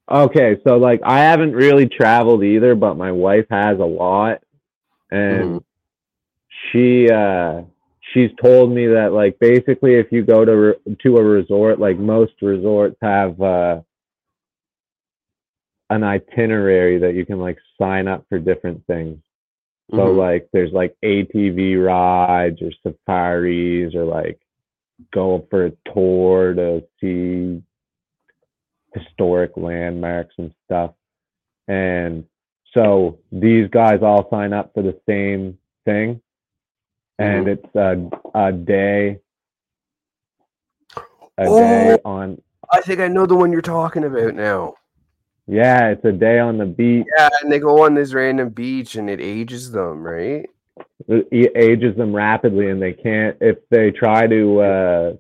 Okay, so like I haven't really traveled either, but my wife has a lot, and she uh she's told me that like basically if you go to re- to a resort, like most resorts have uh an itinerary that you can like sign up for different things. So Mhm. like there's like ATV rides or safaris or like go for a tour to see historic landmarks and stuff. And so these guys all sign up for the same thing. And mm-hmm. it's a, a day a oh, day on I think I know the one you're talking about now. yeah, it's a day on the beach. Yeah, and they go on this random beach and it ages them, right? Ages them rapidly and they can't if they try to uh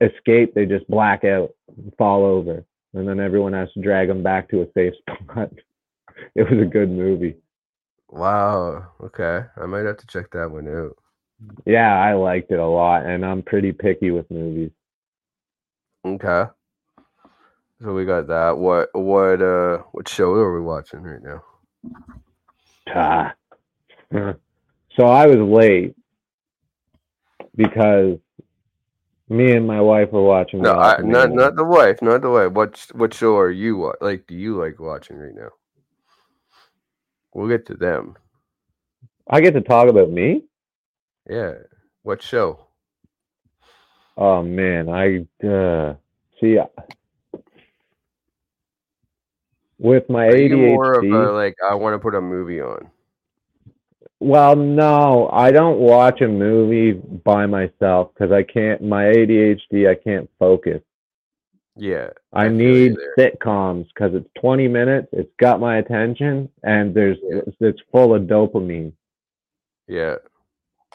escape they just black out and fall over and then everyone has to drag them back to a safe spot it was a good movie Wow. Okay. I might have to check that one out. yeah i liked it a lot and i'm pretty picky with movies Okay. So we got that. What what uh what show are we watching right now? Ah. so i was late because Me and my wife were watching. No, I, not not the wife, not the wife. What what show are you like? Do you like watching right now? We'll get to them. I get to talk about me. Yeah. What show? Oh man, I uh, see. With my you more of ADHD, a, like I want to put a movie on? Well, no, I don't watch a movie by myself because I can't. My ADHD, I can't focus. Yeah. I, I need sitcoms because it's 20 minutes. It's got my attention, and there's Yeah. it's, it's full of dopamine. Yeah.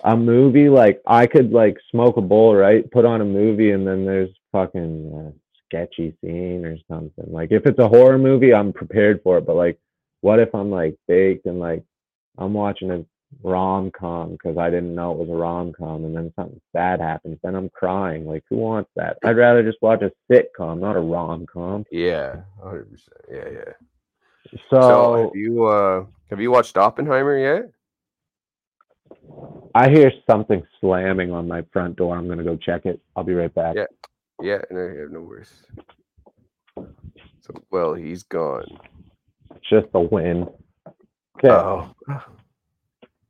A movie like I could like smoke a bowl, right? Put on a movie, and then there's fucking sketchy scene or something. Like if it's a horror movie, I'm prepared for it. But like, what if I'm like baked and like I'm watching a rom com because I didn't know it was a rom com, and then something bad happens, then I'm crying. Like, who wants that? I'd rather just watch a sitcom, not a rom com. Yeah. 100%. Yeah, yeah. So, So, have you uh have you watched Oppenheimer yet? I hear something slamming on my front door. I'm gonna go check it. I'll be right back. Yeah. Yeah, no, yeah, no worries. So, well, he's gone. Just the wind. Okay. Oh.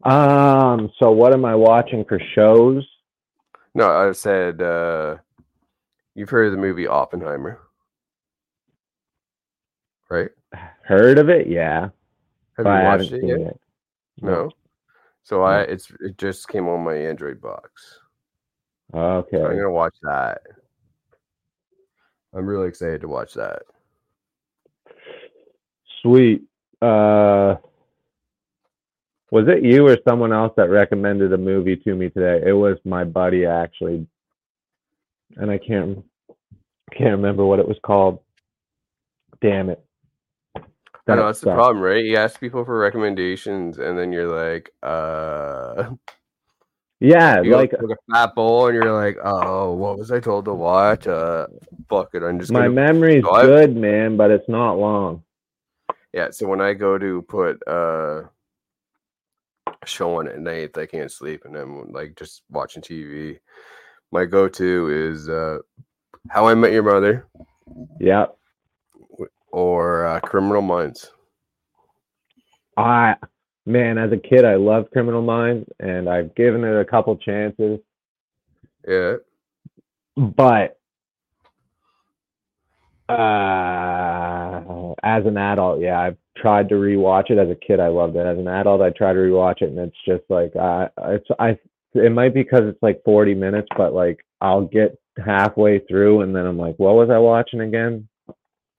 Um. So, what am I watching for shows? No, I said uh you've heard of the movie Oppenheimer. Right? Heard of it? Yeah, Have you watched it yet? it. No. So I it's it just came on my Android box. Okay. So I'm gonna watch that. I'm really excited to watch that. Sweet. Uh. Was it you or someone else that recommended a movie to me today? It was my buddy actually, and I can't can't remember what it was called. Damn it. I know that's the problem, right? You ask people for recommendations, and then you're like, uh, Yeah, you like a fat bowl, and you're like, oh, what was I told to watch? Uh, fuck it, I'm just my gonna. memory's I- good, man, but it's not long. yeah, so when I go to put uh, a show on at night, I can't sleep, and I'm like just watching TV. My go-to is uh, How I Met Your Mother Yeah. or uh, Criminal Minds. I man, as a kid I loved Criminal Minds and I've given it a couple chances, Yeah, but uh as an adult, yeah, I've tried to rewatch it. As a kid I loved it. As an adult I try to rewatch it and it's just like I it's I it might be because it's like 40 minutes, but like I'll get halfway through and then I'm like, what was I watching again?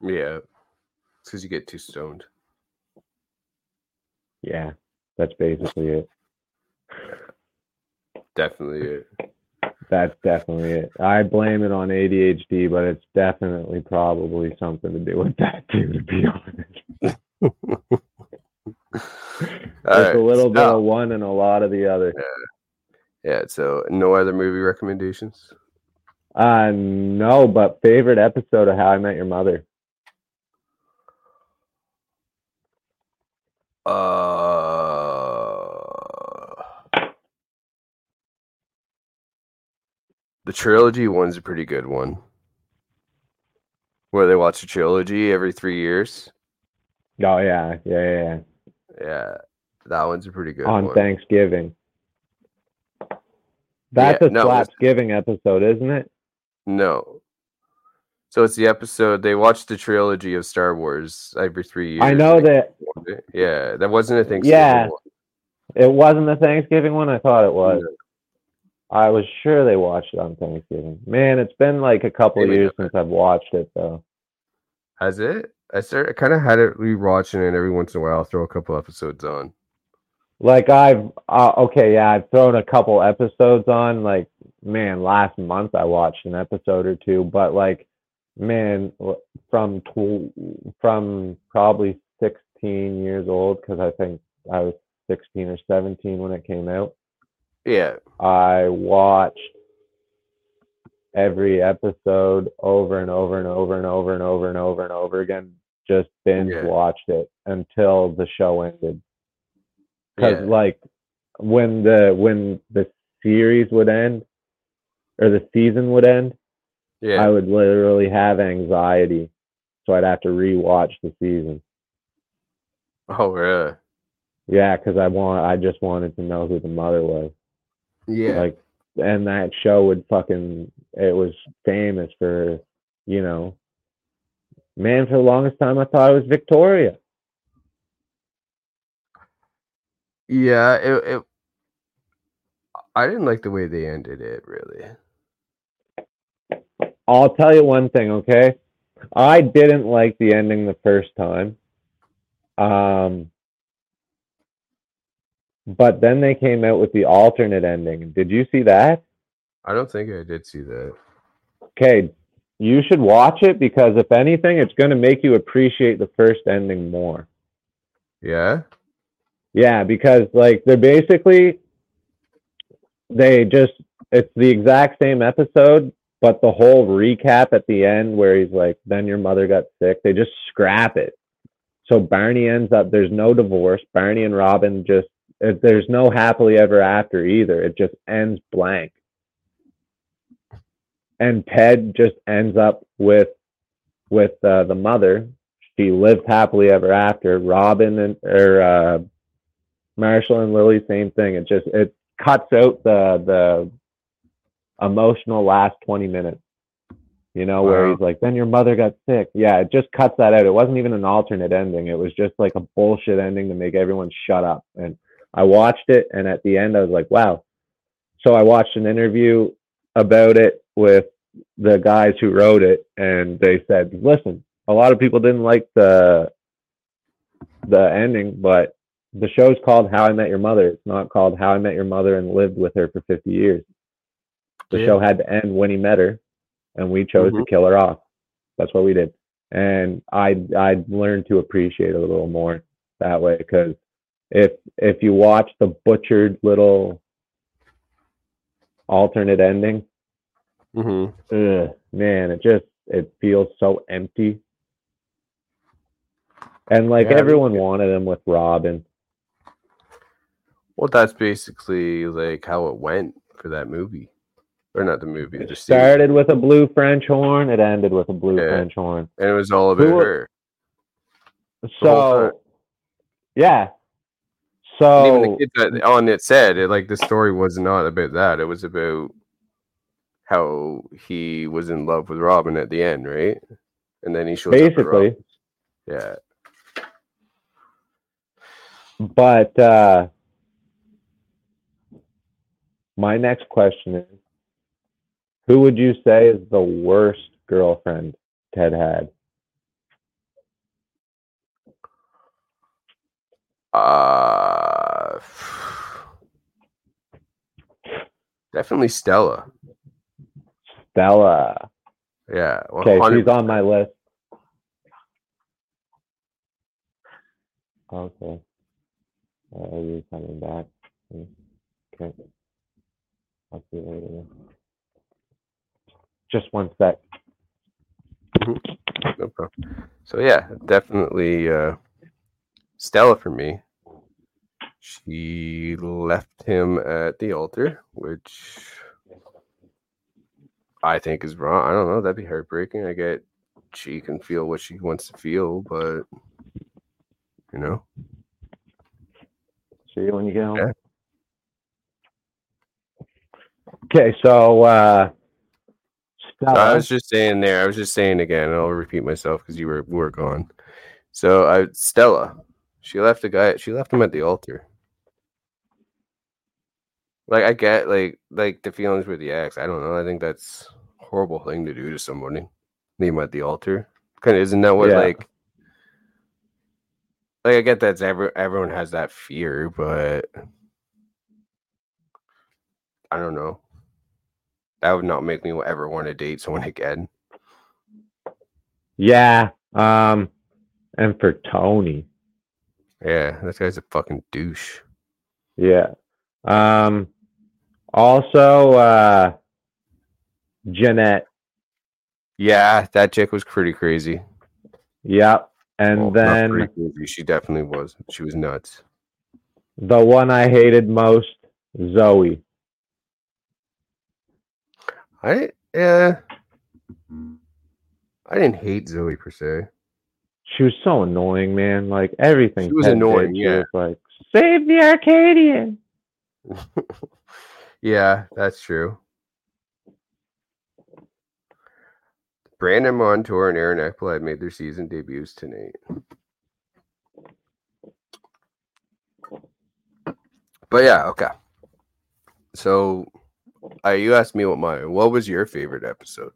yeah. It's because you get too stoned. Yeah, that's basically it. Definitely it. That's definitely it. I blame it on ADHD, but it's definitely probably something to do with that too, to be honest. It's right, a little bit of one and a lot of the other. Yeah, so no other movie recommendations? Uh no, but favorite episode of How I Met Your Mother. Uh, the trilogy one's a pretty good one. Where they watch a trilogy every three years. Oh yeah, yeah, yeah. yeah. Yeah, that one's a pretty good On one. Thanksgiving. That's Yeah, a no, Slapsgiving episode, isn't it? No. So it's the episode they watched the trilogy of Star Wars every three years. I know that. Yeah, that wasn't a Thanksgiving Yeah. one. it wasn't the Thanksgiving one. I thought it was. No. I was sure they watched it on Thanksgiving. Man, it's been like a couple of Maybe years not. since I've watched it though. Has it? I started. I kind of had it rewatching it every once in a while. I'll throw a couple episodes on. Like I've uh, okay, yeah, I've thrown a couple episodes on. Like, man, last month I watched an episode or two, but like, man, from tw- from probably 16 years old because I think I was 16 or 17 when it came out. Yeah, I watched every episode over and over and over and over and over and over and over again. Just binge Yeah. watched it until the show ended. Because yeah, like when the when the series would end, or the season would end, Yeah. I would literally have anxiety. So I'd have to rewatch the season. oh, really? Yeah, because I want I just wanted to know who the mother was. Yeah. Like and that show would fucking it was famous for, you know, man, for the longest time I thought it was Victoria. yeah. It, it. I didn't like the way they ended it. Really. I'll tell you one thing, okay? I didn't like the ending the first time. Um but then they came out with the alternate ending. Did you see that? I don't think I did see that. Okay, you should watch it because if anything, it's going to make you appreciate the first ending more. Yeah. Yeah, because like they're basically they just it's the exact same episode, but the whole recap at the end where he's like, then your mother got sick, they just scrap it. So Barney ends up there's no divorce. Barney and Robin just there's no happily ever after either. It just ends blank. And Ted just ends up with with uh, the mother. She lived happily ever after. Robin and or uh, Marshall and Lily, same thing. It just it cuts out the the emotional last twenty minutes. You know, where Wow. he's like, "Then your mother got sick." Yeah, it just cuts that out. It wasn't even an alternate ending. It was just like a bullshit ending to make everyone shut up. And I watched it, and at the end, I was like, "Wow." So I watched an interview about it with the guys who wrote it, and they said, "Listen, a lot of people didn't like the the ending, but the show's called How I Met Your Mother. It's not called How I Met Your Mother and lived with her for 50 years. The Yeah. show had to end when he met her, and we chose to Mhm. kill her off. That's what we did. And I I learned to appreciate it a little more that way because if if you watch the butchered little alternate ending, Mm-hmm. ugh, man, it just it feels so empty. And like Yeah, everyone wanted him with Robin. Well, that's basically like how it went for that movie, or not the movie. It started with a blue French horn. It ended with a blue Yeah. French horn. and it was all about Who- her. So, yeah. And So even the kids that on it said it like the story was not about that. It was about how he was in love with Robin at the end, right? And then he shows basically, yeah. but uh, my next question is, who would you say is the worst girlfriend Ted had? Uh, definitely Stella. Stella. Yeah. Okay, 100%. she's on my list. Okay. Uh, are you coming back? Okay. I'll see you later. Just one sec. No problem. So yeah, definitely uh, Stella for me. She left him at the altar, which I think is wrong. I don't know. That'd be heartbreaking. I get she can feel what she wants to feel, but you know, See you when you get home. Yeah. Okay, so uh Stella. I was just saying there. I was just saying again, and I'll repeat myself because you were were gone. So I Stella, she left the guy. She left him at the altar. Like I get like like the feelings with the ex. I don't know. I think that's a horrible thing to do to somebody. Leave him at the altar. Kind of isn't that what Yeah. like. Like I get that every, everyone has that fear, but I don't know. That would not make me ever want to date someone again. yeah. Um and for Tony. Yeah, this guy's a fucking douche. Yeah. Um also uh Jeanette. Yeah, that chick was pretty crazy. Yep. And Well, then she definitely was. She was nuts. the one I hated most, Zoe. I yeah. I didn't hate Zoe per se. She was so annoying, man. Like everything. She was annoying, yeah. was like, save the Arcadian. yeah, that's true. Brandon Montour and Aaron Ekblad made their season debuts tonight. But yeah, okay. So, uh, you asked me what my what was your favorite episode?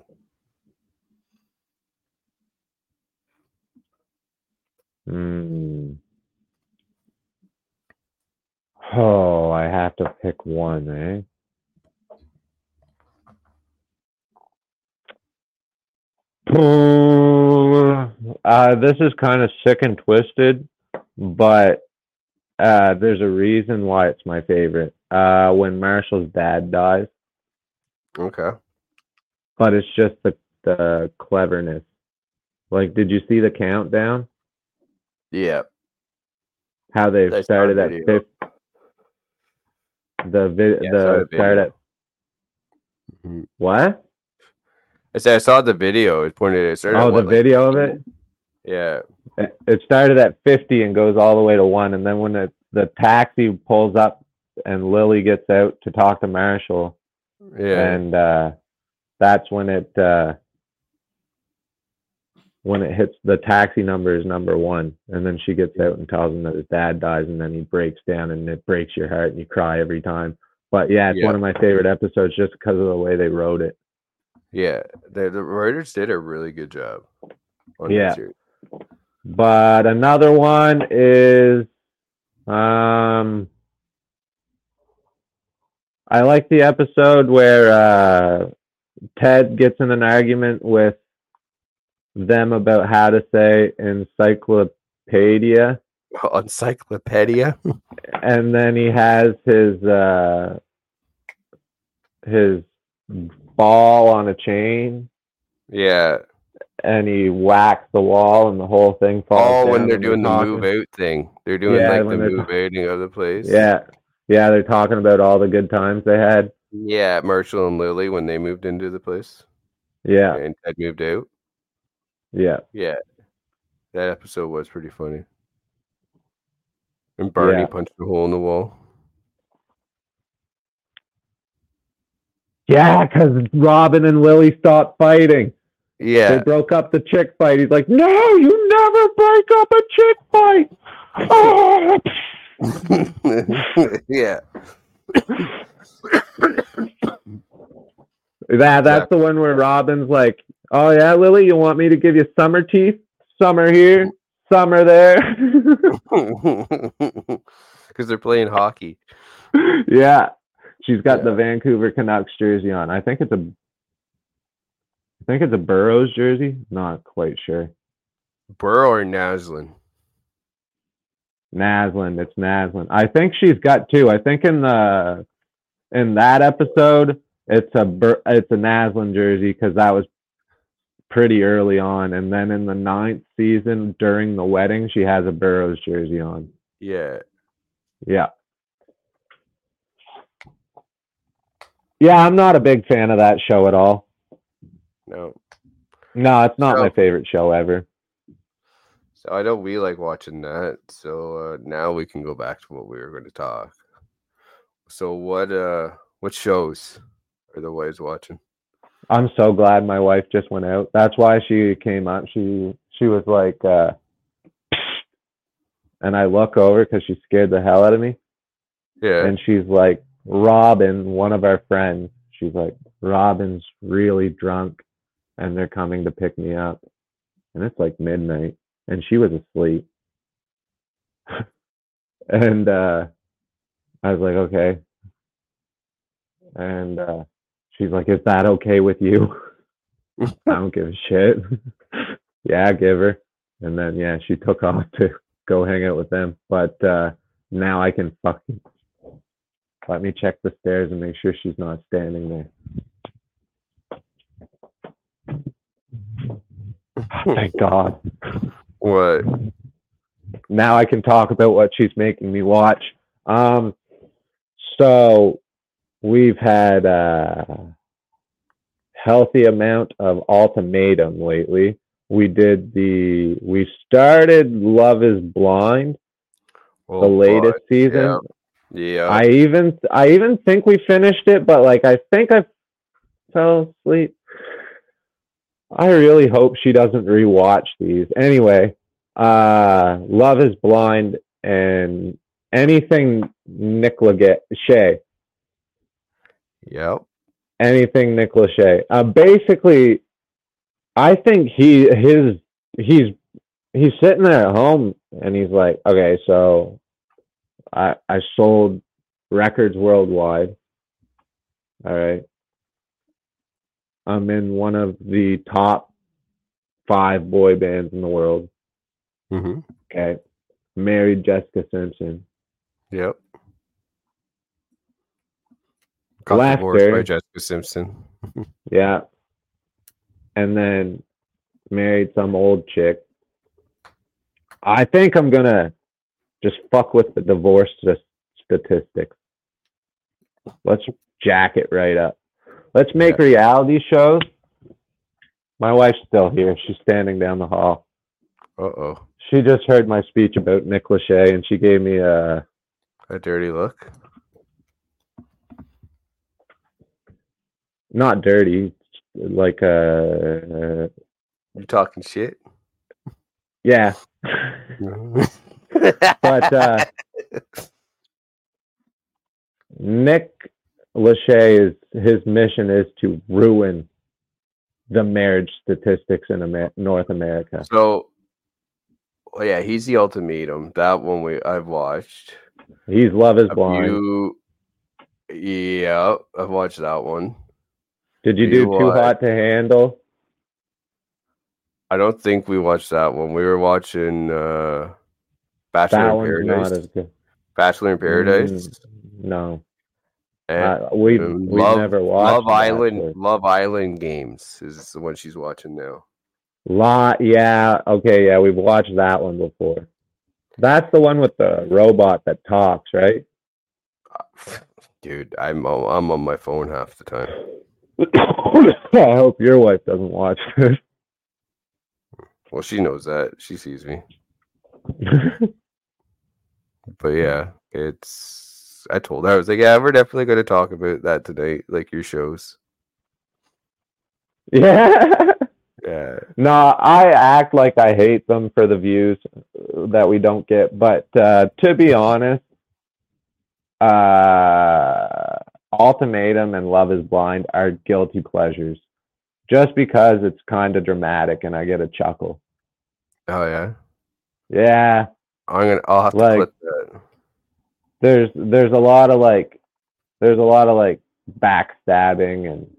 Hmm. Oh, I have to pick one, eh? Uh, this is kind of sick and twisted, but uh, there's a reason why it's my favorite. Uh, when Marshall's dad dies, Okay. but it's just the the cleverness. Like, did you see the countdown? Yeah. How they I saw started the at fifth. The vi- Yeah, the the start video. at Mhm. what? I said I saw the video. It pointed it started. at Oh, the what, like- video of it. Yeah. It- It started at 50 and goes all the way to one, and then when the the taxi pulls up and Lily gets out to talk to Marshall, Yeah. and uh, that's when it uh, when it hits the taxi number is number one, and then she gets out and tells him that his dad dies, and then he breaks down, and it breaks your heart, and you cry every time. But yeah, it's Yeah. one of my favorite episodes just because of the way they wrote it. Yeah, the the writers did a really good job. On Yeah. But another one is um I like the episode where uh Ted gets in an argument with them about how to say encyclopedia Encyclopedia. and then he has his uh his ball on a chain Yeah. and he whacks the wall and the whole thing falls Oh, when they're doing the move out thing, they're doing Yeah, like the move outing of the place. Yeah. Yeah, they're talking about all the good times they had. yeah. Marshall and Lily when they moved into the place Yeah. and Ted moved out. Yeah. Yeah, that episode was pretty funny. And Barney Yeah. punched a hole in the wall. Yeah, because Robin and Lily stopped fighting. Yeah. They broke up the chick fight. He's like, No, you never break up a chick fight. Oh! yeah, That that's the one where Robin's like, Oh yeah, Lily, you want me to give you summer teeth? Summer here, summer there. because they're playing hockey. yeah. She's got the Vancouver Canucks jersey on. I think it's a I think it's a Burrows jersey. Not quite sure. Burrow or Naslund? Naslund. It's Naslund. I think she's got two. I think in the in that episode, it's a it's a Naslund jersey because that was pretty early on, and then in the ninth season during the wedding, she has a Burrows jersey on. Yeah, Yeah. Yeah, I'm not a big fan of that show at all. no. No, it's not my favorite show ever. So I know we like watching that. So uh, now we can go back to what we were going to talk. So what uh what shows are the wives watching? I'm so glad my wife just went out. That's why she came up. She she was like, uh, and I look over because she scared the hell out of me. Yeah. And she's like, Robin, one of our friends. She's like, Robin's really drunk, and they're coming to pick me up. And it's like midnight, and she was asleep. and uh, I was like, okay. And uh, she's like, is that okay with you? I don't give a shit. yeah, give her. And then yeah, she took off to go hang out with them. But uh now I can fucking let me check the stairs and make sure she's not standing there. Thank God. what? Now I can talk about what she's making me watch. Um so we've had a healthy amount of ultimatum lately. We did the we started Love is Blind, Oh, the latest God. season. Yeah. I even I even think we finished it, but like I think I fell asleep. I really hope she doesn't rewatch these. Anyway, uh Love is Blind and anything Nick Lachey. Yep. anything Nick Lachey. Uh, basically, I think he his he's he's sitting there at home and he's like, okay, so I I sold records worldwide. All right, I'm in one of the top five boy bands in the world. hmm Okay, married Jessica Simpson. Yep. Got divorced by. Jessica Simpson. Yeah. And then married some old chick. I think I'm going to just fuck with the divorce st- statistics. Let's jack it right up. Let's make Yeah. reality shows. My wife's still here. She's standing down the hall. Uh oh. She just heard my speech about Nick Lachey and she gave me a A dirty look. not dirty, like a You talking shit? yeah. but uh, Nick Lachey is his mission is to ruin the marriage statistics in Amer- North America. so, well, yeah, he's the ultimatum. That one we I've watched. He's Love Is Blind. yeah, I've watched that one. Did you you do Too? Hot to Handle? I don't think we watched that one. We were watching uh Bachelor That in Paradise. not as good. Bachelor in Paradise. Mm, no, uh, we we never watched Love Island. but- Love Island Games is the one she's watching now. Lot, yeah, okay, yeah, we've watched that one before. That's the one with the robot that talks, right? Dude, I'm I'm on my phone half the time. I hope your wife doesn't watch this. Well, she knows that. She sees me. But yeah, it's. I told her I was like, yeah, we're definitely going to talk about that tonight, like your shows. yeah. Yeah, No, I act like I hate them for the views that we don't get, but uh, to be honest, uh, Ultimatum and Love Is Blind are guilty pleasures, just because it's kind of dramatic and I get a chuckle. oh yeah. Yeah, I'm gonna. I'll have to Like- clip that. there's there's a lot of like there's a lot of like backstabbing and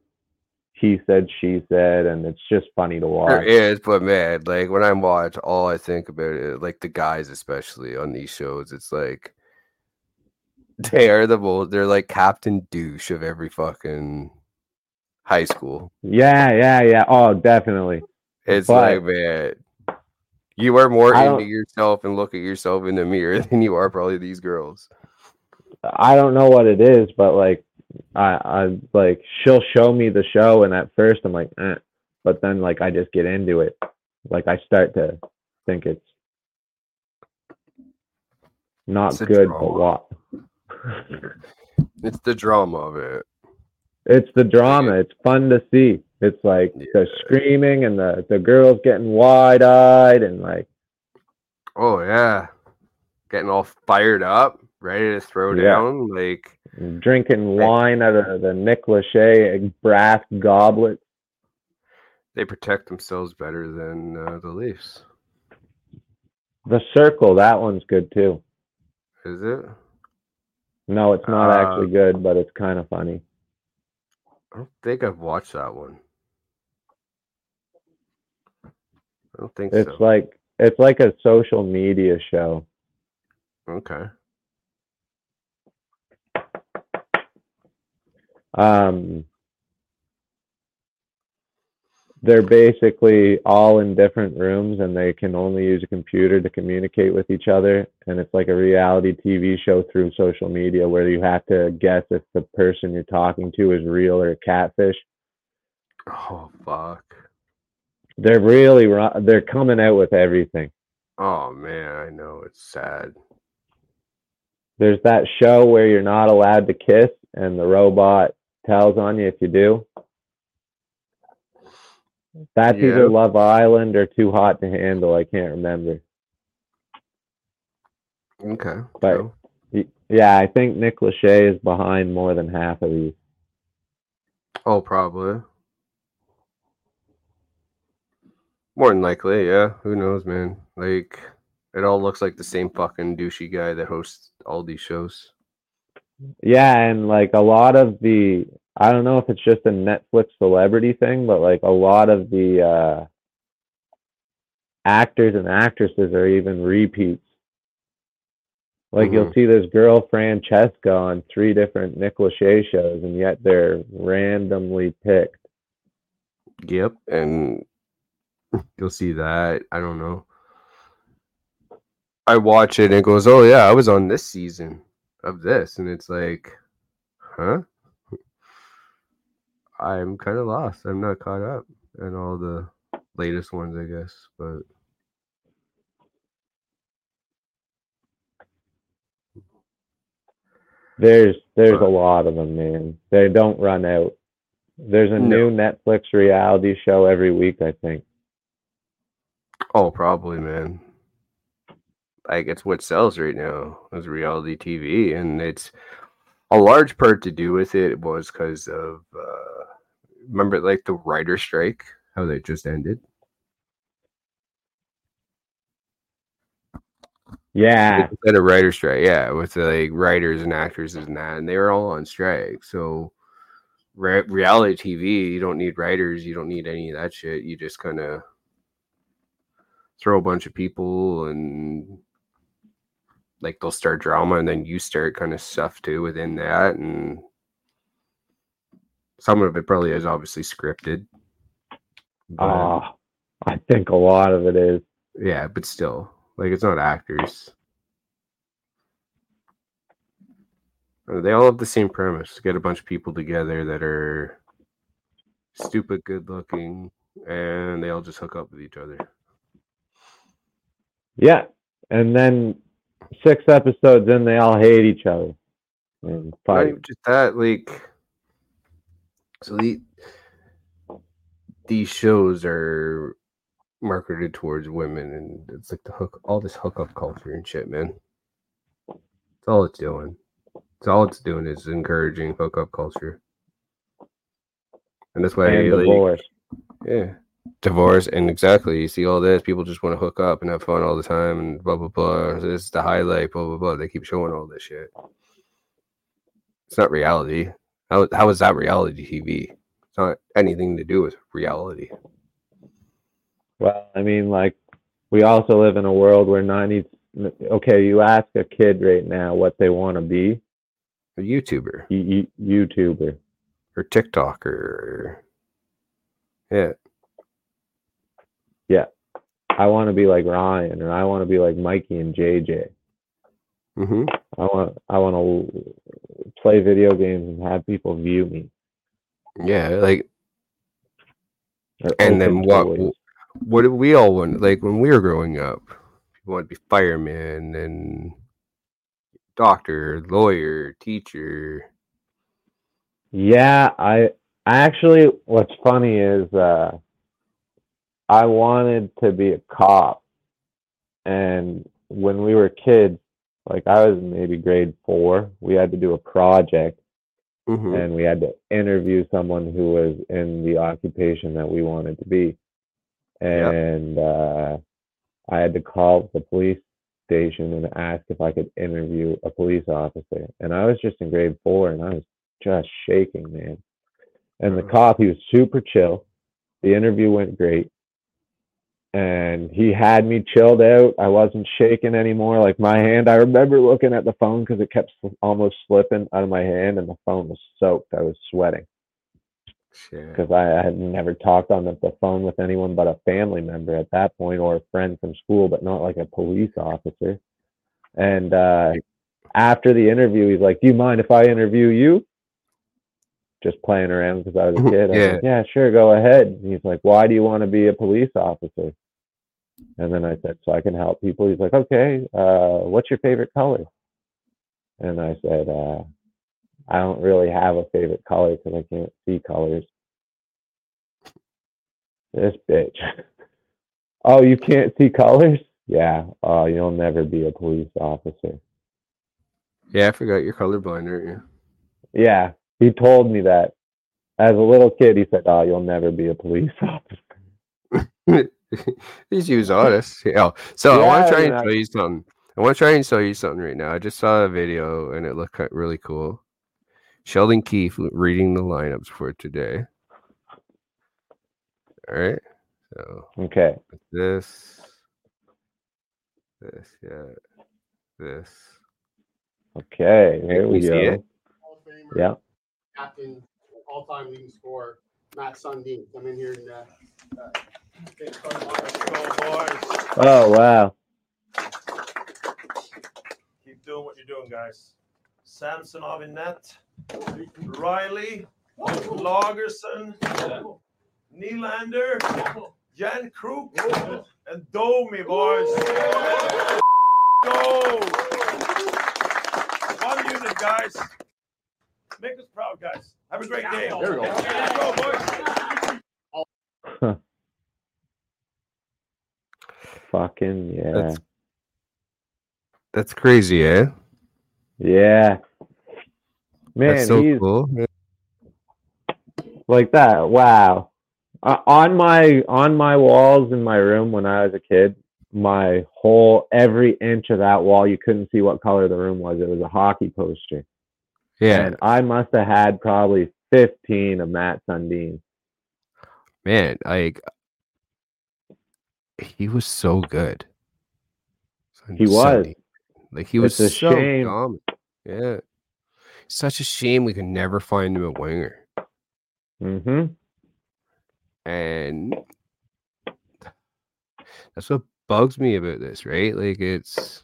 he said she said and it's just funny to watch. is, but man, like when I watch, all I think about it, like the guys, especially on these shows, it's like they are the most. They're like Captain Douche of every fucking high school. Yeah, yeah, yeah. Oh, definitely. It's But- like, man, you are more into yourself and look at yourself in the mirror than you are probably these girls. I don't know what it is, but like I I like she'll show me the show and at first I'm like, eh. but then like I just get into it. Like I start to think it's not It's a good, drama. but what? It's the drama of it. It's the drama. It's fun to see. It's like the Yeah. screaming and the the girls getting wide eyed and like Oh yeah, getting all fired up, ready to throw Yeah. down. Like drinking wine out of the Nick Lachey brass goblet. they protect themselves better than uh, the Leafs. The circle, that one's good too. Is it? No, it's not Uh, actually good, but it's kind of funny. I don't think I've watched that one. I don't think It's so. like it's like a social media show. okay. Um, they're basically all in different rooms and they can only use a computer to communicate with each other. And it's like a reality TV show through social media where you have to guess if the person you're talking to is real or a catfish. Oh fuck. They're really they're coming out with everything. Oh man, I know it's sad. There's that show where you're not allowed to kiss, and the robot tells on you if you do. That's Yeah. either Love Island or Too Hot to Handle. I can't remember. Okay. But- Y- Yeah, I think Nick Lachey is behind more than half of these. Oh, probably. More than likely, yeah. Who knows, man? Like, it all looks like the same fucking douchey guy that hosts all these shows. Yeah, and like a lot of the I don't know if it's just a Netflix celebrity thing, but like a lot of the uh actors and actresses are even repeats. Like you'll see this girl Francesca on three different Nick Lachey shows, and yet they're randomly picked. Yep, and you'll see that. I don't know. I watch it and it goes, "Oh yeah, I was on this season of this," and it's like, huh? I'm kind of lost. I'm not caught up in all the latest ones, I guess. But There's there's a lot of them, man. They don't run out. There's a No. new Netflix reality show every week, I think. Oh, probably, man. Like it's what sells right now is reality TV, and it's a large part to do with it was because of uh, remember like the writer strike, how they just ended. Yeah, had a writer strike, yeah, with like writers and actors and that, and they were all on strike. So, re- reality TV, you don't need writers, you don't need any of that shit. You just kind of throw a bunch of people, and like they'll start drama, and then you start kind of stuff too within that, and some of it probably is obviously scripted. But, Ah, I think a lot of it is. yeah, but still, like it's not actors. Uh, They all have the same premise: get a bunch of people together that are stupid, good looking, and they all just hook up with each other. Yeah, and then six episodes in, they all hate each other. And fight. even just that, like, so the these shows are marketed towards women, and it's like the hook, all this hookup culture and shit, man. That's all it's doing. It's all it's doing is encouraging hookup culture, and that's why and like, divorce. yeah. Divorce and exactly, you see all this. People just want to hook up and have fun all the time, and blah blah blah. This is the highlight, blah blah blah. They keep showing all this shit. It's not reality. How how is that reality TV? It's not anything to do with reality. Well, I mean, like, we also live in a world where 90, okay, you ask a kid right now what they want to be, A YouTuber y- y- YouTuber. or TikToker, or yeah, I want to be like Ryan, and I want to be like Mikey and JJ. hmm I want, I want to play video games and have people view me. yeah. Like, and then what? What did we all want? Like when we were growing up, people wanted to be firemen and doctor, lawyer, teacher. Yeah, I actually what's funny is uh I wanted to be a cop. And when we were kids, like I was maybe grade 4, we had to do a project Mhm. and we had to interview someone who was in the occupation that we wanted to be. Yep. And uh I had to call the police station and ask if I could interview a police officer. And I was just in grade 4 and I was just shaking, man. And the Mhm. cop, he was super chill. The interview went great. And he had me chilled out. I wasn't shaking anymore. Like my hand, I remember looking at the phone because it kept almost slipping out of my hand, and the phone was soaked. I was sweating because I, I had never talked on the, the phone with anyone but a family member at that point or a friend from school, but not like a police officer. And uh, after the interview, he's like, "Do you mind if I interview you?" just playing around because I was a kid. Yeah. like, yeah, sure, go ahead. And he's like, why do you want to be a police officer? And then I said, so I can help people. He's like, okay, uh, what's your favorite color? And I said, uh, I don't really have a favorite color because I can't see colors. This bitch. oh, you can't see colors? Yeah. Oh, you'll never be a police officer. Yeah, I forgot you're colorblind, aren't you? Yeah, he told me that as a little kid. He said, "Oh, you'll never be a police officer." These use honest. Yeah. So I want to try and mean, I- show you something. I want to try and show you something right now. I just saw a video and it looked really cool. Sheldon Keefe reading the lineups for today. All right. So Okay. this, this, yeah, this. Okay. Here we You go. it? Famer, Yeah. captain, all-time leading scorer, Mats Sundin. Come in here and uh, uh, get started. Let's go, boys. Oh wow. Keep doing what you're doing, guys. Samsonov in net. Rielly. Lagesson. Nylander. Järnkrok. And Domi, boys. Go! One unit, guys. Make us proud, guys. Have a great day. There we go. Let's go, boys. Fucking yeah. That's- That's crazy, eh? yeah. Man, That's so he's cool. like that. Wow. Uh, on my on my walls in my room when I was a kid, my whole every inch of that wall, you couldn't see what color the room was. It was a hockey poster. Yeah, And I must have had probably 15 of Mats Sundin. man, like he was so good. He was. Like he was It's so shame. dominant. Yeah. Such a shame we could never find him a winger. Mm-hmm. And that's what bugs me about this, right? Like it's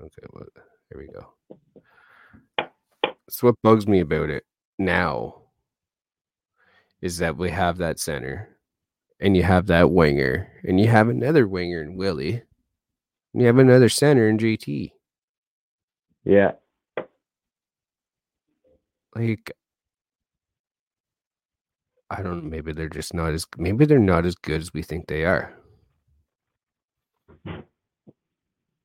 okay, what here we go. That's what bugs me about it now is that we have that center and you have that winger and you have another winger in Willie. And you have another center in JT. Yeah. Like I don't know, maybe they're just not as maybe they're not as good as we think they are.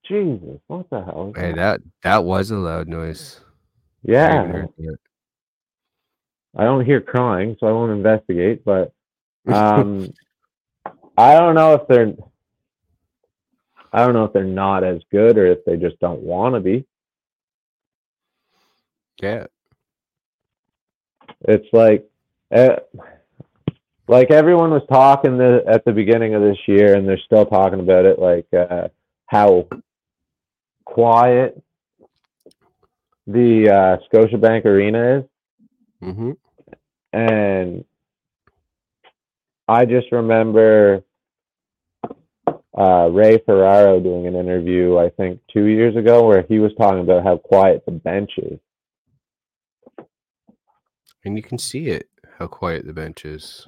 Jesus, what the hell? Hey, that? that that was a loud noise. Yeah. it. I don't hear crying, so I won't investigate. But um, I don't know if they're. I don't know if they're not as good or if they just don't want to be. Yeah. It's like, uh, like everyone was talking the, at the beginning of this year, and they're still talking about it. Like uh, how quiet the uh, Scotiabank Arena is. Mm-hmm. and I just remember uh, Ray Ferraro doing an interview, I think two years ago, where he was talking about how quiet the bench is. And you can see it, how quiet the bench is.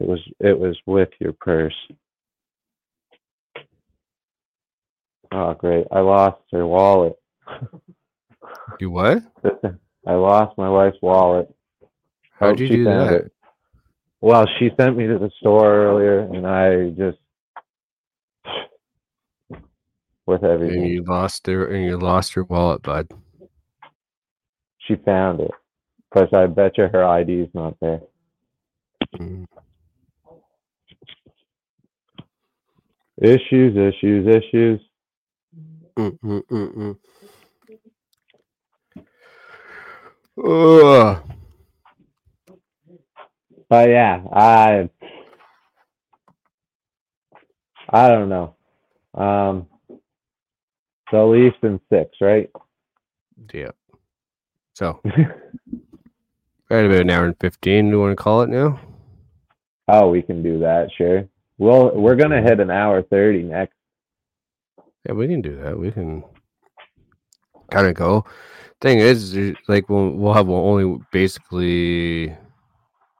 It was it was with your purse. Oh, great! I lost her wallet. You what? I lost my wife's wallet. How'd you do that? it. Well, she sent me to the store earlier, and I just with everything. And you lost her and you lost your wallet, bud. She found it. Because I bet you her ID is not there. Mm. Issues, issues, issues. Mm, mm, mm, mm. Ugh. But yeah, I I don't know. Um the Leafs in six, right? Yeah. So, right about an hour and 15. Do you want to call it now? oh, we can do that, sure. Well, we're gonna hit an hour thirty next. Yeah, we can do that. We can. kind of go. Thing is, like we'll we'll have only basically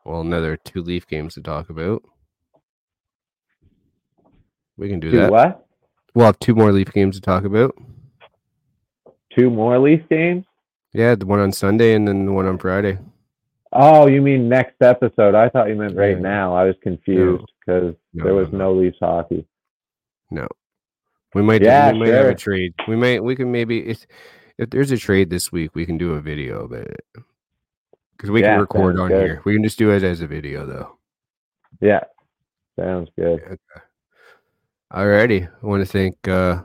well another two Leaf games to talk about. We can do Do that. what? We'll have two more Leaf games to talk about. Two more Leaf games? Yeah, the one on Sunday and then the one on Friday. Oh, you mean next episode? I thought you meant right Yeah. now. I was confused because No, there was no. no Leafs hockey. No, we might. Yeah, we might have a trade. We might. We can maybe if if there's a trade this week, we can do a video about it because we Yeah, can record on good. here. We can just do it as a video though. Yeah, sounds good. Alrighty, I want to thank uh,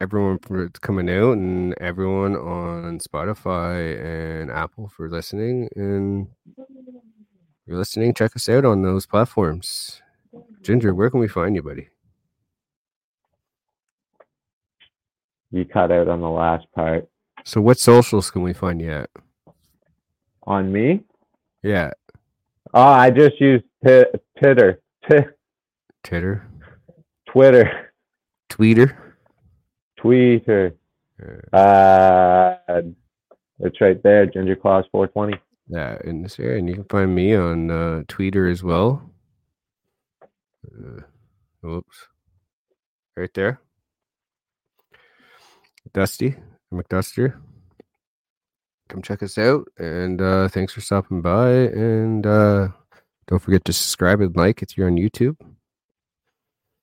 everyone for coming out and everyone on Spotify and Apple for listening. And if you're listening, check us out on those platforms. Ginger, where can we find you, buddy? You cut out on the last part. So, what socials can we find you at? On me? Yeah, Oh, I just used t- Titter, t- Twitter, Twitter, Tweeter. Tweeter. Uh, it's right there, Ginger Claus 420. yeah, in this area, and you can find me on uh, Tweeter as well. Uh, whoops, right there, Dusty McDuster. Come check us out, and uh, thanks for stopping by. And uh, don't forget to subscribe and like if you're on YouTube,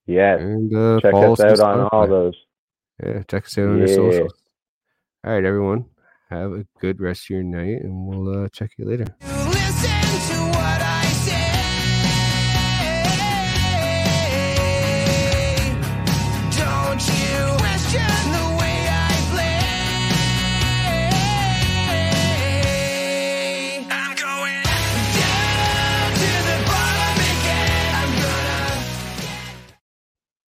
Yes, and uh, check follow us on out on all those. Yeah, check us out on your Yeah. socials. All right, everyone. Have a good rest of your night, and we'll uh, check you later. Listen to what